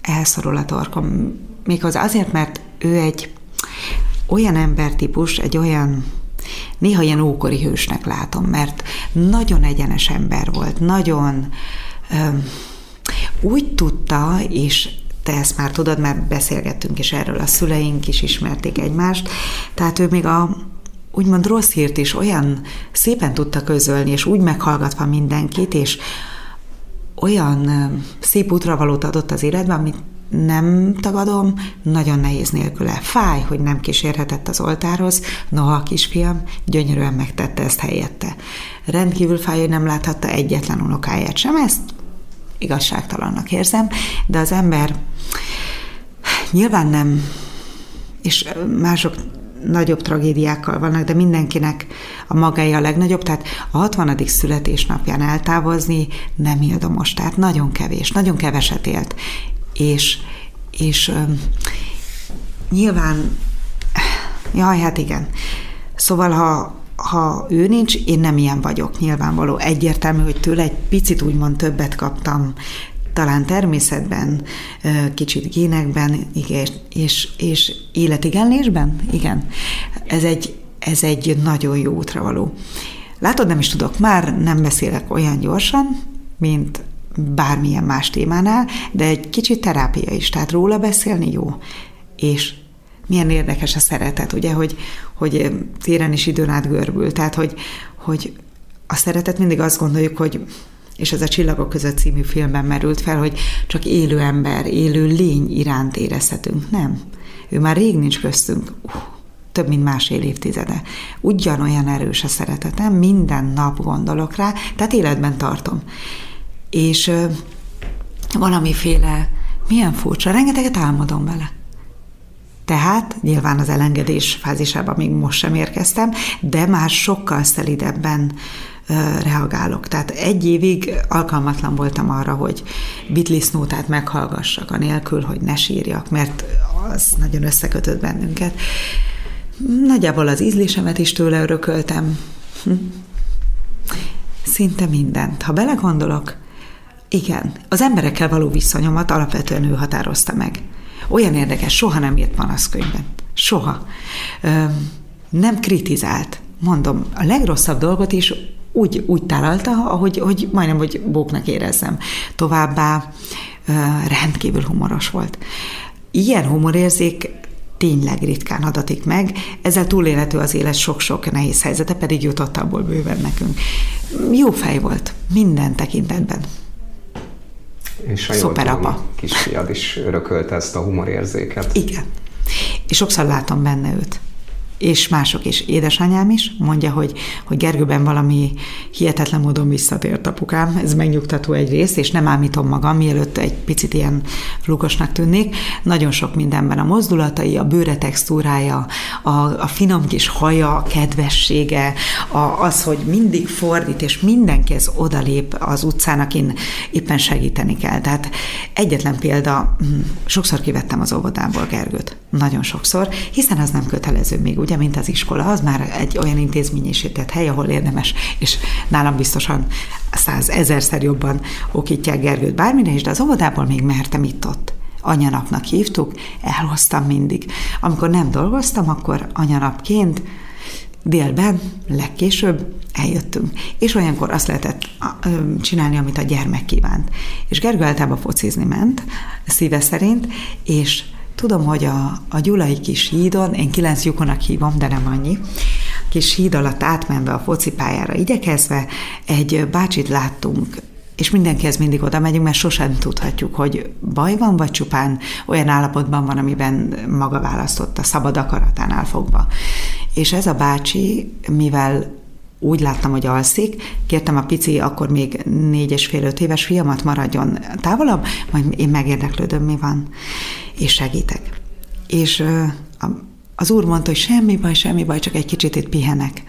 elszorul a torkom, méghozzá azért, mert ő egy olyan embertípus, egy olyan néha ilyen ókori hősnek látom, mert nagyon egyenes ember volt, nagyon öm, úgy tudta, és te ezt már tudod, mert beszélgettünk is erről, a szüleink is ismerték egymást, tehát ő még a úgymond rossz hírt is olyan szépen tudta közölni, és úgy meghallgatva mindenkit, és olyan szép útravalót adott az életben, amit nem tagadom, nagyon nehéz nélküle. Fáj, hogy nem kísérhetett az oltárhoz, noha a kisfiam gyönyörűen megtette ezt helyette. Rendkívül fáj, hogy nem láthatta egyetlen unokáját sem, ezt igazságtalannak érzem, de az ember nyilván nem, és mások nagyobb tragédiákkal vannak, de mindenkinek a magája a legnagyobb, tehát a 60. születésnapján eltávozni nem ildomos, tehát nagyon kevés, nagyon keveset élt és, és nyilván, jaj, hát igen. Szóval, ha, ha ő nincs, én nem ilyen vagyok, nyilvánvaló. Egyértelmű, hogy tőle egy picit úgymond többet kaptam, talán természetben, kicsit génekben, igen, és, és életigenlésben, igen. Ez egy, ez egy nagyon jó útra való. Látod, nem is tudok, már nem beszélek olyan gyorsan, mint bármilyen más témánál, de egy kicsit terápia is, tehát róla beszélni jó. És milyen érdekes a szeretet, ugye, hogy, hogy téren is időn át görbül, tehát hogy, hogy a szeretet mindig azt gondoljuk, hogy és ez a Csillagok között című filmben merült fel, hogy csak élő ember, élő lény iránt érezhetünk. Nem. Ő már rég nincs köztünk. Uh, több mint másfél évtizede. Ugyanolyan erős a szeretetem, minden nap gondolok rá, tehát életben tartom és valamiféle, milyen furcsa, rengeteget álmodom vele. Tehát nyilván az elengedés fázisában még most sem érkeztem, de már sokkal szelidebben reagálok. Tehát egy évig alkalmatlan voltam arra, hogy Beatles nótát meghallgassak, anélkül, hogy ne sírjak, mert az nagyon összekötött bennünket. Nagyjából az ízlésemet is tőle örököltem. Hm. Szinte mindent. Ha belegondolok, igen, az emberekkel való viszonyomat alapvetően ő határozta meg. Olyan érdekes, soha nem írt panaszkönyvben. Soha. Ö, nem kritizált. Mondom, a legrosszabb dolgot is úgy, úgy tálalta, ahogy, hogy majdnem, hogy bóknak érezzem. Továbbá rendkívül humoros volt. Ilyen humorérzék tényleg ritkán adatik meg, ezzel túlélhető az élet sok-sok nehéz helyzete, pedig jutott abból bőven nekünk. Jó fej volt, minden tekintetben. És a Szuperapa. kisfiad is örökölte ezt a humorérzéket. Igen. És sokszor látom benne őt és mások is. Édesanyám is mondja, hogy, hogy Gergőben valami hihetetlen módon visszatért apukám. Ez megnyugtató egyrészt, és nem ámítom magam, mielőtt egy picit ilyen lukosnak tűnnék. Nagyon sok mindenben a mozdulatai, a bőre textúrája, a, a finom kis haja, a kedvessége, a, az, hogy mindig fordít, és mindenki ez odalép az utcán, akin éppen segíteni kell. Tehát egyetlen példa, hm, sokszor kivettem az óvodából Gergőt. Nagyon sokszor, hiszen az nem kötelező még ugye, mint az iskola, az már egy olyan intézményesített hely, ahol érdemes, és nálam biztosan száz ezerszer jobban okítják Gergőt bármire is, de az óvodából még mertem itt-ott anyanapnak hívtuk, elhoztam mindig. Amikor nem dolgoztam, akkor anyanapként délben, legkésőbb eljöttünk. És olyankor azt lehetett csinálni, amit a gyermek kívánt. És Gergő általában focizni ment, szíve szerint, és Tudom, hogy a, a Gyulai kis hídon, én kilenc lyukonak hívom, de nem annyi, kis híd alatt átmenve a focipályára igyekezve, egy bácsit láttunk, és mindenkihez mindig oda megyünk, mert sosem tudhatjuk, hogy baj van, vagy csupán olyan állapotban van, amiben maga választotta, szabad akaratánál fogva. És ez a bácsi, mivel úgy láttam, hogy alszik, kértem a pici, akkor még négy és fél öt éves fiamat maradjon távolabb, majd én megérdeklődöm, mi van és segítek. és az úr mondta, hogy semmi baj, semmi baj, csak egy kicsit itt pihenek.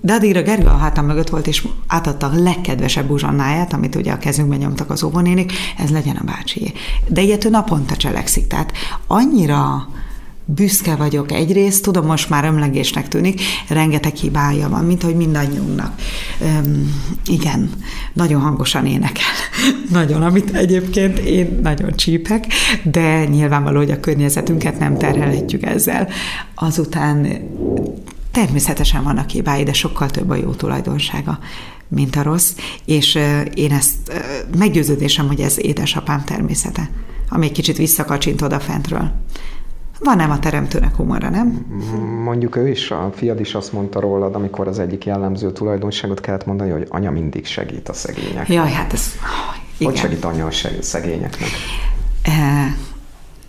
De addigra Gergő a hátam mögött volt, és átadta a legkedvesebb uzsonnáját, amit ugye a kezünkben nyomtak az óvonénik, ez legyen a bácsié. De ilyet ő naponta cselekszik, tehát annyira büszke vagyok egyrészt, tudom, most már ömlegésnek tűnik, rengeteg hibája van, mint hogy mindannyiunknak. Üm, igen, nagyon hangosan énekel. [laughs] nagyon, amit egyébként én nagyon csípek, de nyilvánvaló, hogy a környezetünket nem terhelhetjük ezzel. Azután természetesen vannak hibái, de sokkal több a jó tulajdonsága mint a rossz, és én ezt meggyőződésem, hogy ez édesapám természete, ami egy kicsit visszakacsint odafentről. Van nem a teremtőnek humora, nem? Mondjuk ő is, a fiad is azt mondta rólad, amikor az egyik jellemző tulajdonságot kellett mondani, hogy anya mindig segít a szegényeknek. Jaj, hát ez... Igen. Hogy segít anya a szegényeknek?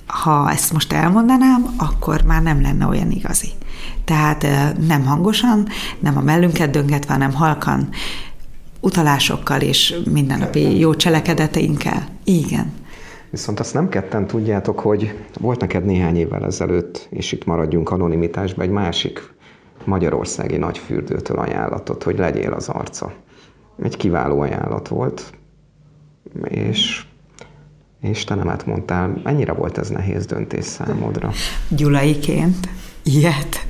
Ha ezt most elmondanám, akkor már nem lenne olyan igazi. Tehát nem hangosan, nem a mellünket döngetve, hanem halkan, utalásokkal és mindennapi jó cselekedeteinkkel. Igen. Viszont azt nem ketten tudjátok, hogy volt neked néhány évvel ezelőtt, és itt maradjunk anonimitásban, egy másik magyarországi nagyfürdőtől ajánlatot, hogy legyél az arca. Egy kiváló ajánlat volt, és, és te nemet mondtál. Mennyire volt ez nehéz döntés számodra? Gyulaiként ilyet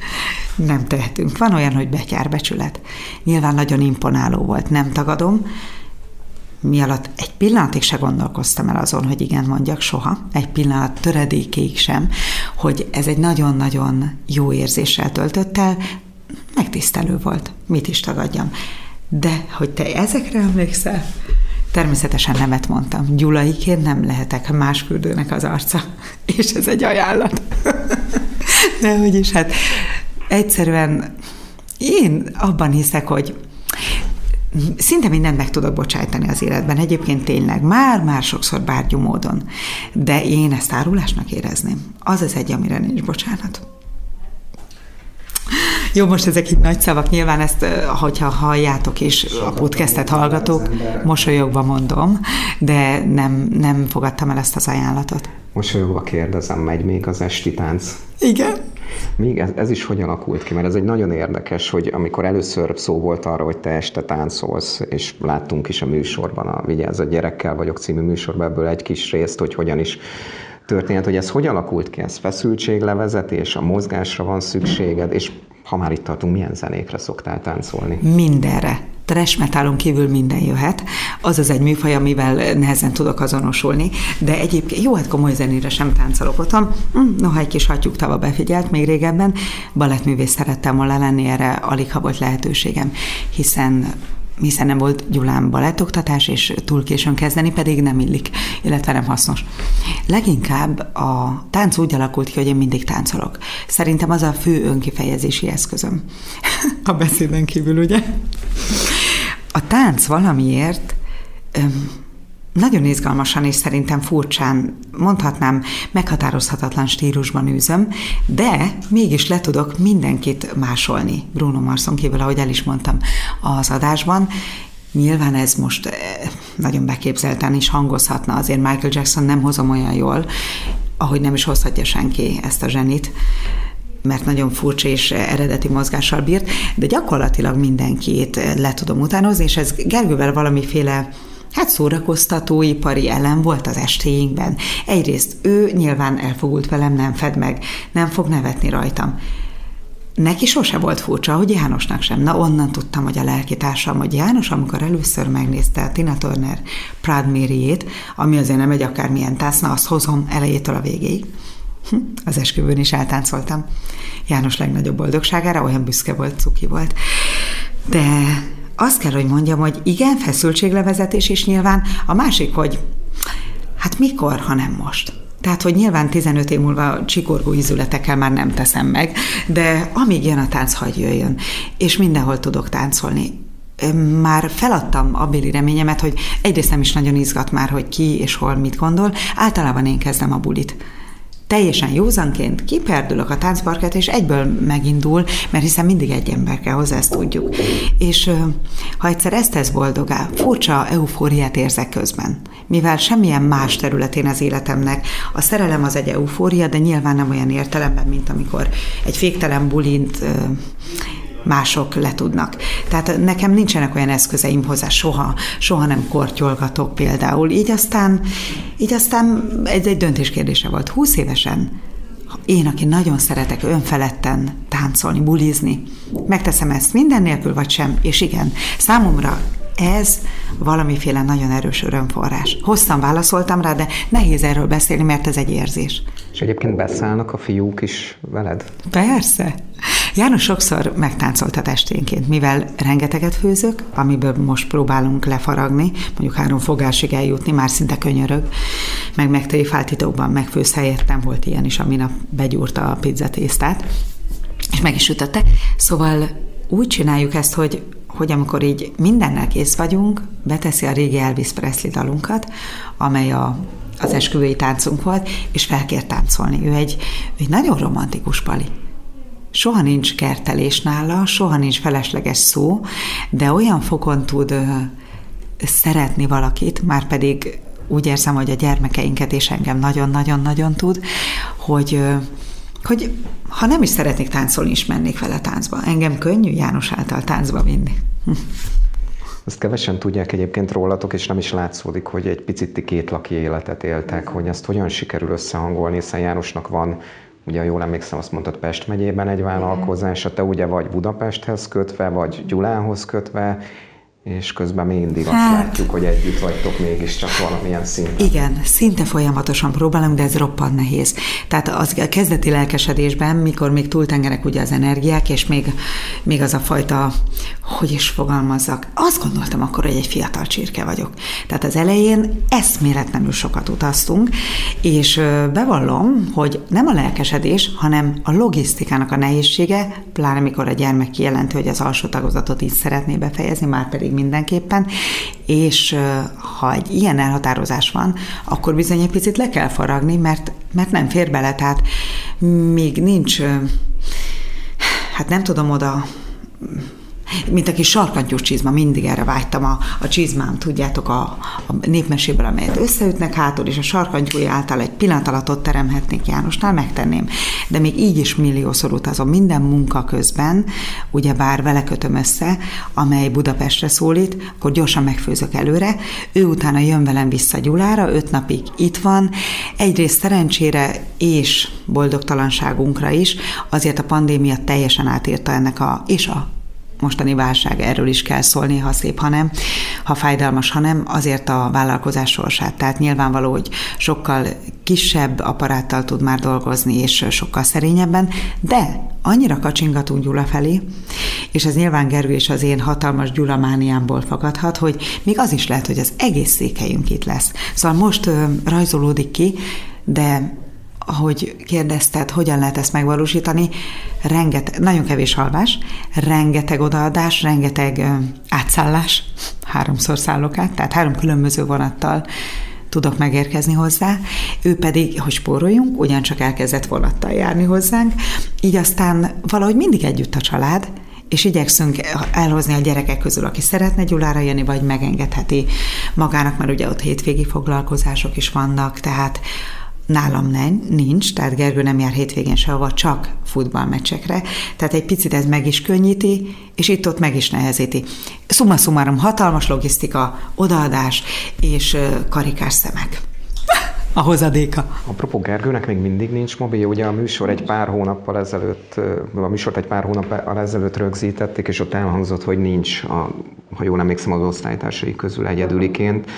nem tehetünk. Van olyan, hogy betyárbecsület. Nyilván nagyon imponáló volt, nem tagadom, mi alatt egy pillanatig se gondolkoztam el azon, hogy igen mondjak soha, egy pillanat töredékéig sem, hogy ez egy nagyon-nagyon jó érzéssel töltött el, megtisztelő volt, mit is tagadjam. De hogy te ezekre emlékszel? Természetesen nemet mondtam. Gyulaiként nem lehetek más küldőnek az arca. [laughs] És ez egy ajánlat. [laughs] De úgyis hát egyszerűen én abban hiszek, hogy szinte mindent meg tudok bocsájtani az életben, egyébként tényleg, már-már sokszor bárgyú módon, de én ezt árulásnak érezném. Az az egy, amire nincs bocsánat. Jó, most ezek itt nagy szavak, nyilván ezt, hogyha halljátok és a podcastet hallgatók, mosolyogva mondom, de nem, nem fogadtam el ezt az ajánlatot. Mosolyogva kérdezem, megy még az esti tánc? Igen. Még ez, ez is hogy alakult ki? Mert ez egy nagyon érdekes, hogy amikor először szó volt arra, hogy te este táncolsz, és láttunk is a műsorban, a Vigyázz a gyerekkel vagyok című műsorban ebből egy kis részt, hogy hogyan is történt, hogy ez hogy alakult ki? Ez feszültséglevezetés, a mozgásra van szükséged, és ha már itt tartunk, milyen zenékre szoktál táncolni? Mindenre. Trash metalon kívül minden jöhet. Az az egy műfaj, amivel nehezen tudok azonosulni, de egyébként jó, hát komoly zenére sem táncolok otthon. Hm, noha egy kis hattyúk tava befigyelt még régebben, balettművész szerettem volna lenni, erre alig ha volt lehetőségem, hiszen hiszen nem volt Gyulán balettoktatás, és túl későn kezdeni pedig nem illik, illetve nem hasznos. Leginkább a tánc úgy alakult ki, hogy én mindig táncolok. Szerintem az a fő önkifejezési eszközöm. [laughs] a beszéden kívül, ugye? A tánc valamiért öm, nagyon izgalmasan és szerintem furcsán, mondhatnám, meghatározhatatlan stílusban űzöm, de mégis le tudok mindenkit másolni. Bruno Marson kívül, ahogy el is mondtam az adásban, Nyilván ez most nagyon beképzelten is hangozhatna, azért Michael Jackson nem hozom olyan jól, ahogy nem is hozhatja senki ezt a zsenit, mert nagyon furcsa és eredeti mozgással bírt, de gyakorlatilag mindenkit le tudom utánozni, és ez Gergővel valamiféle Hát szórakoztatóipari elem volt az estéinkben. Egyrészt ő nyilván elfogult velem, nem fed meg, nem fog nevetni rajtam. Neki sose volt furcsa, hogy Jánosnak sem. Na onnan tudtam, hogy a lelkitársam, hogy János, amikor először megnézte a Tina Turner Proud ami azért nem egy akármilyen tász, na azt hozom elejétől a végéig. Hm, az esküvőn is eltáncoltam. János legnagyobb boldogságára olyan büszke volt, cuki volt. De azt kell, hogy mondjam, hogy igen, feszültséglevezetés is nyilván, a másik, hogy hát mikor, ha nem most. Tehát, hogy nyilván 15 év múlva csikorgó ízületekkel már nem teszem meg, de amíg jön a tánc, hagy jöjjön. És mindenhol tudok táncolni. Már feladtam a béli reményemet, hogy egyrészt nem is nagyon izgat már, hogy ki és hol mit gondol. Általában én kezdem a bulit teljesen józanként kiperdülök a táncparket, és egyből megindul, mert hiszen mindig egy ember kell hozzá, ezt tudjuk. És ha egyszer ezt tesz boldogá, furcsa eufóriát érzek közben. Mivel semmilyen más területén az életemnek a szerelem az egy eufória, de nyilván nem olyan értelemben, mint amikor egy féktelen bulint mások letudnak. Tehát nekem nincsenek olyan eszközeim hozzá, soha, soha nem kortyolgatok például. Így aztán, így aztán ez egy döntéskérdése volt. 20 évesen én, aki nagyon szeretek önfeledten táncolni, bulizni, megteszem ezt minden nélkül, vagy sem, és igen, számomra ez valamiféle nagyon erős örömforrás. Hosszan válaszoltam rá, de nehéz erről beszélni, mert ez egy érzés. És egyébként beszállnak a fiúk is veled? Persze. János sokszor megtáncoltat esténként, mivel rengeteget főzök, amiből most próbálunk lefaragni, mondjuk három fogásig eljutni, már szinte könyörög, meg megtérifált titokban megfőz helyettem, volt ilyen is, ami nap begyúrta a pizzatésztát, és meg is ütötte. Szóval úgy csináljuk ezt, hogy hogy amikor így mindennel kész vagyunk, beteszi a régi Elvis Presley dalunkat, amely a, az esküvői táncunk volt, és felkér táncolni. Ő egy, egy nagyon romantikus pali. Soha nincs kertelés nála, soha nincs felesleges szó, de olyan fokon tud ö, szeretni valakit, már pedig úgy érzem, hogy a gyermekeinket és engem nagyon-nagyon-nagyon tud, hogy ö, hogy ha nem is szeretnék táncolni, is mennék vele táncba. Engem könnyű János által táncba vinni. Ezt kevesen tudják egyébként rólatok, és nem is látszódik, hogy egy picit ti két laki életet éltek, hogy ezt hogyan sikerül összehangolni, hiszen Jánosnak van ugye jól emlékszem, azt mondtad Pest megyében egy vállalkozása, te ugye vagy Budapesthez kötve, vagy Gyulához kötve, és közben mindig hát, azt látjuk, hogy együtt vagytok mégiscsak valamilyen szinten. Igen, szinte folyamatosan próbálunk, de ez roppant nehéz. Tehát az a kezdeti lelkesedésben, mikor még túltengerek ugye az energiák, és még, még az a fajta, hogy is fogalmazzak, azt gondoltam akkor, hogy egy fiatal csirke vagyok. Tehát az elején eszméletlenül sokat utaztunk, és bevallom, hogy nem a lelkesedés, hanem a logisztikának a nehézsége, pláne mikor a gyermek kijelenti, hogy az alsó tagozatot így szeretné befejezni, már pedig mindenképpen, és ha egy ilyen elhatározás van, akkor bizony egy picit le kell faragni, mert, mert nem fér bele, tehát még nincs, hát nem tudom oda mint aki sarkantyús csizma, mindig erre vágytam a, a csizmám, tudjátok, a, a népmeséből, amelyet összeütnek hátul, és a sarkantyúja által egy pillanat alatt ott teremhetnék Jánosnál, megtenném. De még így is milliószor utazom minden munka közben, ugye bár vele kötöm össze, amely Budapestre szólít, akkor gyorsan megfőzök előre, ő utána jön velem vissza Gyulára, öt napig itt van, egyrészt szerencsére és boldogtalanságunkra is, azért a pandémia teljesen átírta ennek a, és a mostani válság, erről is kell szólni, ha szép, ha nem, ha fájdalmas, ha nem, azért a vállalkozás sorsát. Tehát nyilvánvaló, hogy sokkal kisebb apparáttal tud már dolgozni, és sokkal szerényebben, de annyira kacsingatunk Gyula felé, és ez nyilván Gergő és az én hatalmas gyulamániámból fakadhat, hogy még az is lehet, hogy az egész székelyünk itt lesz. Szóval most ö, rajzolódik ki, de ahogy kérdezted, hogyan lehet ezt megvalósítani, rengeteg, nagyon kevés halvás, rengeteg odaadás, rengeteg átszállás, háromszor szállok át, tehát három különböző vonattal tudok megérkezni hozzá, ő pedig, hogy spóroljunk, ugyancsak elkezdett vonattal járni hozzánk, így aztán valahogy mindig együtt a család, és igyekszünk elhozni a gyerekek közül, aki szeretne Gyulára jönni, vagy megengedheti magának, mert ugye ott hétvégi foglalkozások is vannak, tehát Nálam nem, nincs, tehát Gergő nem jár hétvégén sehova, csak futballmeccsekre, tehát egy picit ez meg is könnyíti, és itt-ott meg is nehezíti. Summa summarum, hatalmas logisztika, odaadás és karikás szemek a hozadéka. Apropó Gergőnek még mindig nincs mobil, ugye a műsor egy pár hónappal ezelőtt, a műsort egy pár hónappal ezelőtt rögzítették, és ott elhangzott, hogy nincs, a, ha jól emlékszem, az osztálytársai közül egyedüliként.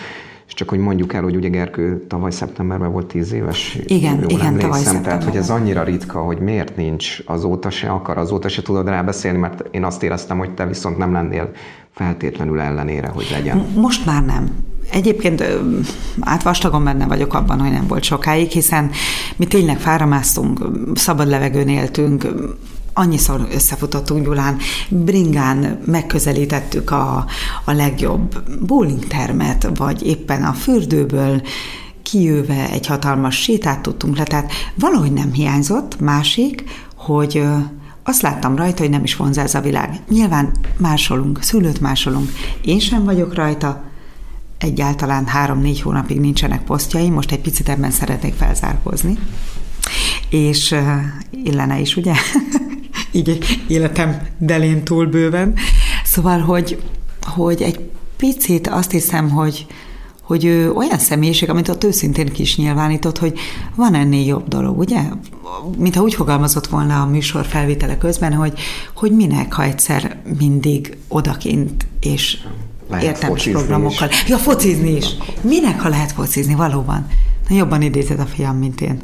És csak hogy mondjuk el, hogy ugye Gergő tavaly szeptemberben volt tíz éves. Igen, jól igen, tavaly Tehát, hogy ez annyira ritka, hogy miért nincs, azóta se akar, azóta se tudod rá beszélni, mert én azt éreztem, hogy te viszont nem lennél feltétlenül ellenére, hogy legyen. Most már nem. Egyébként átvastagon benne vagyok abban, hogy nem volt sokáig, hiszen mi tényleg fáramásztunk, szabad levegőn éltünk, annyiszor összefutottunk Gyulán, bringán megközelítettük a, a legjobb bowling termet, vagy éppen a fürdőből kijöve egy hatalmas sétát tudtunk le, tehát valahogy nem hiányzott. Másik, hogy azt láttam rajta, hogy nem is vonzá ez a világ. Nyilván másolunk, szülőt másolunk. Én sem vagyok rajta, egyáltalán három-négy hónapig nincsenek posztjaim, most egy picit ebben szeretnék felzárkózni. És illene is, ugye? [laughs] Így életem delén túl bőven. Szóval, hogy, hogy egy picit azt hiszem, hogy, hogy ő olyan személyiség, amit ott őszintén is nyilvánított, hogy van ennél jobb dolog, ugye? Mintha úgy fogalmazott volna a műsor felvétele közben, hogy, hogy minek, ha egyszer mindig odakint és lehet értelmes programokkal. Is. Ja, focizni is. Minek, ha lehet focizni, valóban. Na, jobban idézed a fiam, mint én.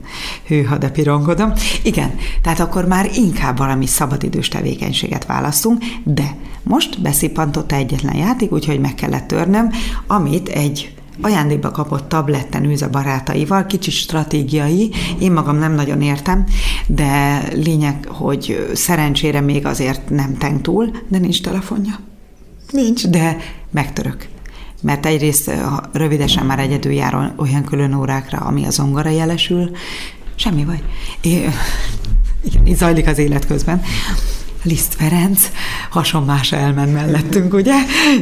Hűha, de pirongodom. Igen, tehát akkor már inkább valami szabadidős tevékenységet választunk, de most beszippantotta egyetlen játék, úgyhogy meg kellett törnöm, amit egy ajándékba kapott tabletten űz a barátaival, kicsit stratégiai, én magam nem nagyon értem, de lényeg, hogy szerencsére még azért nem tenk túl, de nincs telefonja. Nincs, de megtörök. Mert egyrészt rövidesen már egyedül jár olyan külön órákra, ami a zongora jelesül, semmi baj. Igen, így zajlik az élet közben. Liszt Ferenc, hasonmás elmen mellettünk, ugye?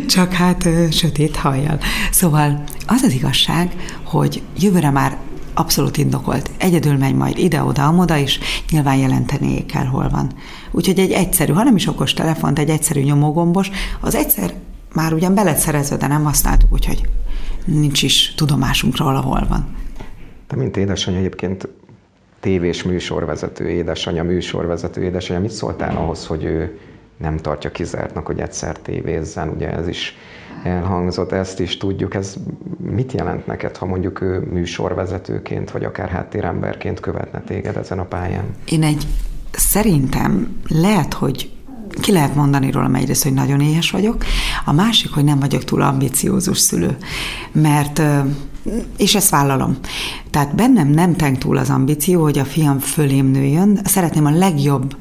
Csak hát sötét hajjal. Szóval az az igazság, hogy jövőre már abszolút indokolt. Egyedül megy majd ide-oda, amoda, és nyilván jelentenie kell, hol van. Úgyhogy egy egyszerű, ha nem is okos telefont, egy egyszerű nyomógombos, az egyszer már ugyan be lett szerezve, de nem használtuk, úgyhogy nincs is tudomásunk róla, hol van. Te, mint édesanyja egyébként tévés műsorvezető, édesanyja műsorvezető, édesanyja, mit szóltál ahhoz, hogy ő nem tartja kizártnak, hogy egyszer tévézzen, ugye ez is elhangzott, ezt is tudjuk. Ez mit jelent neked, ha mondjuk ő műsorvezetőként, vagy akár háttéremberként követne téged ezen a pályán? Én egy szerintem lehet, hogy ki lehet mondani rólam egyrészt, hogy nagyon éhes vagyok, a másik, hogy nem vagyok túl ambiciózus szülő, mert és ezt vállalom. Tehát bennem nem tenk túl az ambíció, hogy a fiam fölém nőjön, szeretném a legjobb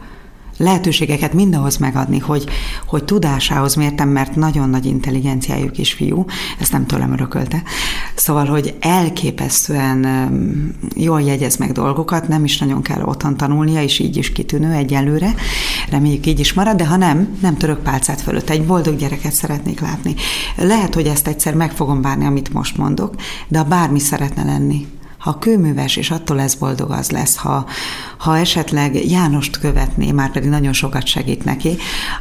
lehetőségeket mindahhoz megadni, hogy, hogy tudásához mértem, mert nagyon nagy intelligenciájú kis fiú, ezt nem tőlem örökölte. Szóval, hogy elképesztően jól jegyez meg dolgokat, nem is nagyon kell otthon tanulnia, és így is kitűnő egyelőre. Reméljük így is marad, de ha nem, nem török pálcát fölött. Egy boldog gyereket szeretnék látni. Lehet, hogy ezt egyszer meg fogom bárni, amit most mondok, de a bármi szeretne lenni ha kőműves, és attól lesz boldog, az lesz. Ha, ha esetleg Jánost követné, már pedig nagyon sokat segít neki,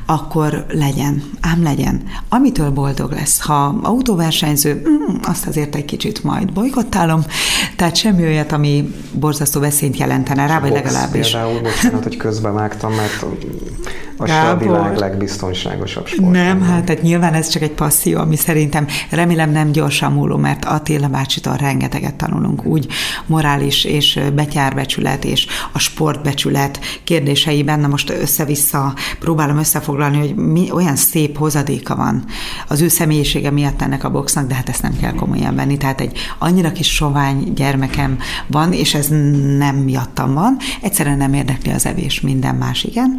akkor legyen, ám legyen. Amitől boldog lesz. Ha autóversenyző, mm, azt azért egy kicsit majd bolykottálom, tehát semmi olyat, ami borzasztó veszélyt jelentene rá, vagy legalábbis. Például, bocsánat, hogy közbevágtam, mert a Gábor. a világ legbiztonságosabb sport. Nem, hát tehát nyilván ez csak egy passzió, ami szerintem remélem nem gyorsan múló, mert Attila bácsitól rengeteget tanulunk, úgy morális és betyárbecsület és a sportbecsület kérdéseiben, na most össze-vissza próbálom összefoglalni, hogy mi, olyan szép hozadéka van az ő személyisége miatt ennek a boxnak, de hát ezt nem kell komolyan venni. Tehát egy annyira kis sovány gyermekem van, és ez nem miattam van, egyszerűen nem érdekli az evés, minden más igen.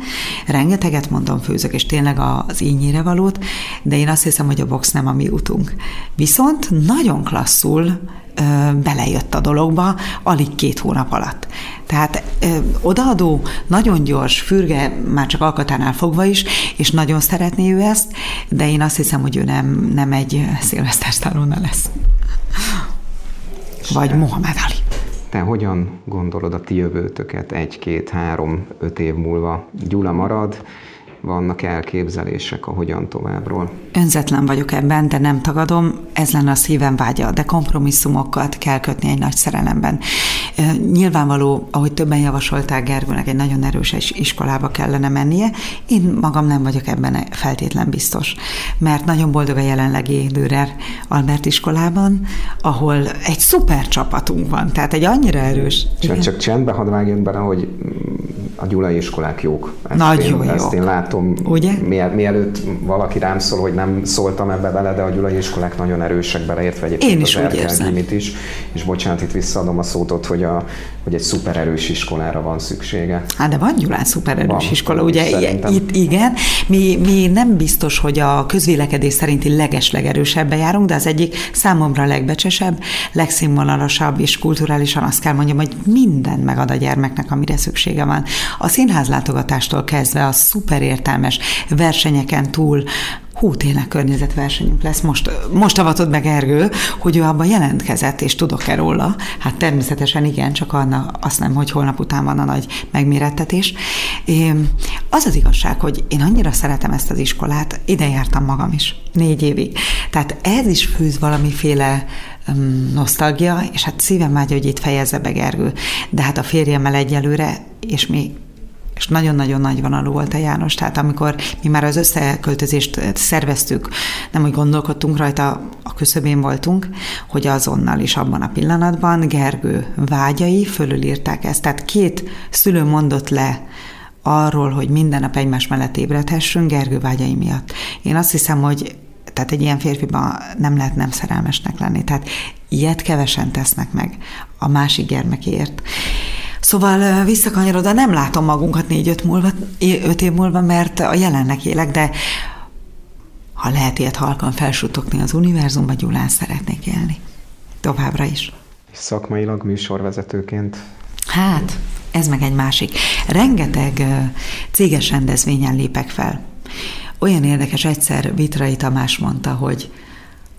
Rengeteget mondom, főzök, és tényleg az ínyire valót, de én azt hiszem, hogy a box nem a mi utunk. Viszont nagyon klasszul belejött a dologba alig két hónap alatt. Tehát ö, odaadó, nagyon gyors, fürge, már csak alkatánál fogva is, és nagyon szeretné ő ezt, de én azt hiszem, hogy ő nem, nem egy Szilveszter Stallone lesz. Vagy Mohamed Ali. Te hogyan gondolod a ti jövőtöket egy, két, három, öt év múlva? Gyula marad, vannak elképzelések a hogyan továbbról? Önzetlen vagyok ebben, de nem tagadom, ez lenne a szívem vágya, de kompromisszumokat kell kötni egy nagy szerelemben. Nyilvánvaló, ahogy többen javasolták Gergőnek, egy nagyon erős iskolába kellene mennie. Én magam nem vagyok ebben feltétlen biztos, mert nagyon boldog a jelenlegi Dürer Albert iskolában, ahol egy szuper csapatunk van, tehát egy annyira erős. Csak, csak csendbe hadd vágjunk bele, hogy a gyulai iskolák jók. Ezt Nagyon én, jók. Ezt én látom, Ugye? mielőtt valaki rám szól, hogy nem szóltam ebbe bele, de a gyulai iskolák nagyon erősek beleértve egyébként én is az Erkel is, és bocsánat, itt visszaadom a szótot, hogy a hogy egy szupererős iskolára van szüksége. Hát de van Gyulán szupererős van, iskola, ugye szerintem. itt igen. Mi, mi nem biztos, hogy a közvélekedés szerinti legeslegerősebben járunk, de az egyik számomra legbecsesebb, legszínvonalasabb és kulturálisan azt kell mondjam, hogy minden megad a gyermeknek, amire szüksége van. A színház látogatástól kezdve a szuperértelmes versenyeken túl hú, tényleg környezetversenyünk lesz. Most, most avatott meg Ergő, hogy ő abban jelentkezett, és tudok-e róla? Hát természetesen igen, csak anna, azt nem, hogy holnap után van a nagy megmérettetés. Az az igazság, hogy én annyira szeretem ezt az iskolát, ide jártam magam is, négy évig. Tehát ez is fűz valamiféle um, nosztalgia, és hát szívem vágya, hogy itt fejezze be Gergő. De hát a férjemmel egyelőre, és mi és nagyon-nagyon nagy vonalú volt a János. Tehát amikor mi már az összeköltözést szerveztük, nem úgy gondolkodtunk rajta, a küszöbén voltunk, hogy azonnal is abban a pillanatban Gergő vágyai fölülírták ezt. Tehát két szülő mondott le arról, hogy minden nap egymás mellett ébredhessünk Gergő vágyai miatt. Én azt hiszem, hogy tehát egy ilyen férfiban nem lehet nem szerelmesnek lenni. Tehát ilyet kevesen tesznek meg a másik gyermekért. Szóval visszakanyarodva nem látom magunkat négy-öt múlva, öt év múlva, mert a jelennek élek, de ha lehet ilyet halkan felsutokni az univerzumba, Gyulán szeretnék élni. Továbbra is. Szakmailag műsorvezetőként? Hát, ez meg egy másik. Rengeteg céges rendezvényen lépek fel. Olyan érdekes, egyszer Vitrai Tamás mondta, hogy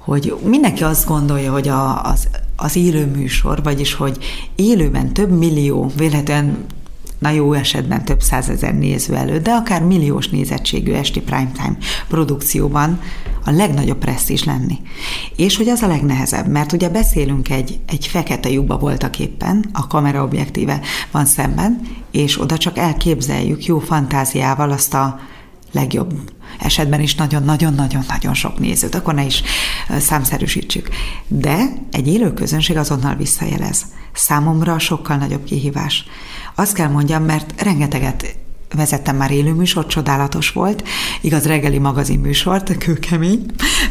hogy mindenki azt gondolja, hogy a, az, az élő műsor, vagyis hogy élőben több millió, véletlenül na jó esetben több százezer néző előtt, de akár milliós nézettségű esti primetime produkcióban a legnagyobb presztízs lenni. És hogy az a legnehezebb, mert ugye beszélünk egy, egy fekete lyukba voltak éppen, a kamera objektíve van szemben, és oda csak elképzeljük jó fantáziával azt a legjobb esetben is nagyon-nagyon-nagyon-nagyon sok nézőt, akkor ne is számszerűsítsük. De egy élő közönség azonnal visszajelez. Számomra sokkal nagyobb kihívás. Azt kell mondjam, mert rengeteget vezettem már élő műsor, csodálatos volt, igaz reggeli magazin műsort, kőkemény.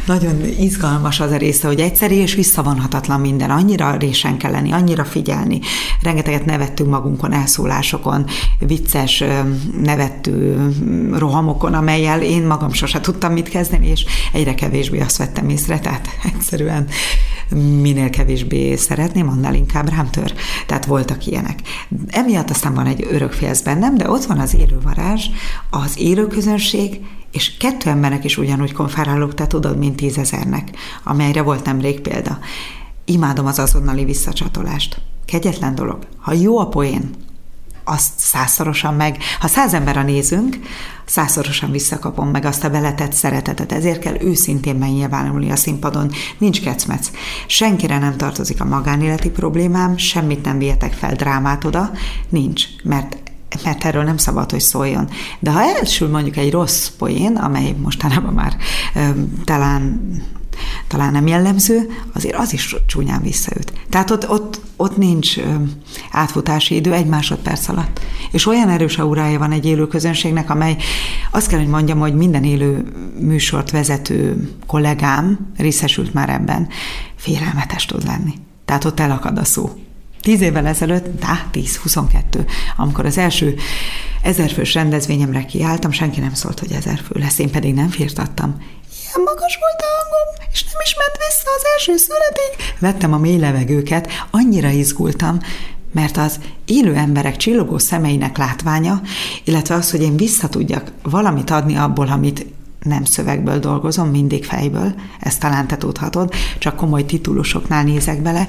Nagyon izgalmas az a része, hogy egyszerű és visszavonhatatlan minden. Annyira résen kell lenni, annyira figyelni. Rengeteget nevettünk magunkon, elszólásokon, vicces, nevettő rohamokon, amelyel én magam sose tudtam mit kezdeni, és egyre kevésbé azt vettem észre, tehát [laughs] egyszerűen minél kevésbé szeretném, annál inkább rám tör. Tehát voltak ilyenek. Emiatt aztán van egy örök félsz bennem, de ott van az élő varázs, az élő közönség, és kettő embernek is ugyanúgy konferálok, te tudod, mint tízezernek, amelyre volt nemrég példa. Imádom az azonnali visszacsatolást. Kegyetlen dolog. Ha jó a poén, azt százszorosan meg, ha száz emberre nézünk, százszorosan visszakapom meg azt a beletett szeretetet. Ezért kell őszintén megnyilvánulni a színpadon. Nincs kecmec. Senkire nem tartozik a magánéleti problémám, semmit nem vihetek fel drámát oda. Nincs, mert mert erről nem szabad, hogy szóljon. De ha elsül mondjuk egy rossz poén, amely mostanában már ö, talán talán nem jellemző, azért az is csúnyán visszaüt. Tehát ott, ott, ott nincs átfutási idő egy másodperc alatt. És olyan erős aurája van egy élő közönségnek, amely azt kell, hogy mondjam, hogy minden élő műsort vezető kollégám részesült már ebben, félelmetes tud lenni. Tehát ott elakad a szó. Tíz évvel ezelőtt, de 10-22, amikor az első ezerfős rendezvényemre kiálltam, senki nem szólt, hogy ezer fő lesz, én pedig nem firtattam ilyen magas volt a hangom, és nem is ment vissza az első születig. Vettem a mély levegőket, annyira izgultam, mert az élő emberek csillogó szemeinek látványa, illetve az, hogy én visszatudjak valamit adni abból, amit nem szövegből dolgozom, mindig fejből, ezt talán te tudhatod, csak komoly titulusoknál nézek bele.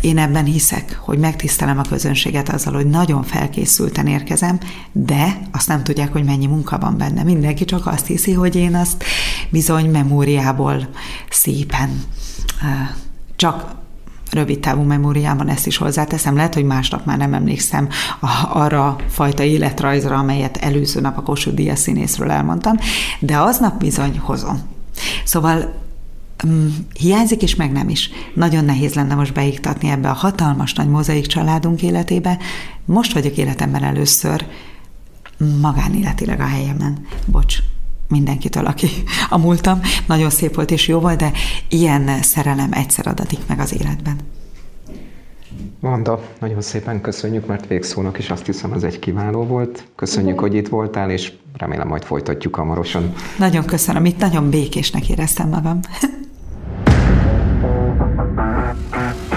Én ebben hiszek, hogy megtisztelem a közönséget azzal, hogy nagyon felkészülten érkezem, de azt nem tudják, hogy mennyi munka van benne. Mindenki csak azt hiszi, hogy én azt bizony memóriából szépen csak rövid távú memóriában ezt is hozzáteszem. Lehet, hogy másnap már nem emlékszem arra fajta életrajzra, amelyet előző nap a Kossuth Díjas színészről elmondtam, de aznap bizony hozom. Szóval um, hiányzik is, meg nem is. Nagyon nehéz lenne most beiktatni ebbe a hatalmas nagy mozaik családunk életébe. Most vagyok életemben először magánéletileg a helyemen. Bocs, mindenkitől, aki a múltam. Nagyon szép volt és jó volt, de ilyen szerelem egyszer adatik meg az életben. Vanda, nagyon szépen köszönjük, mert végszónak is azt hiszem ez egy kiváló volt. Köszönjük, uh-huh. hogy itt voltál, és remélem majd folytatjuk hamarosan. Nagyon köszönöm, itt nagyon békésnek éreztem magam. [laughs]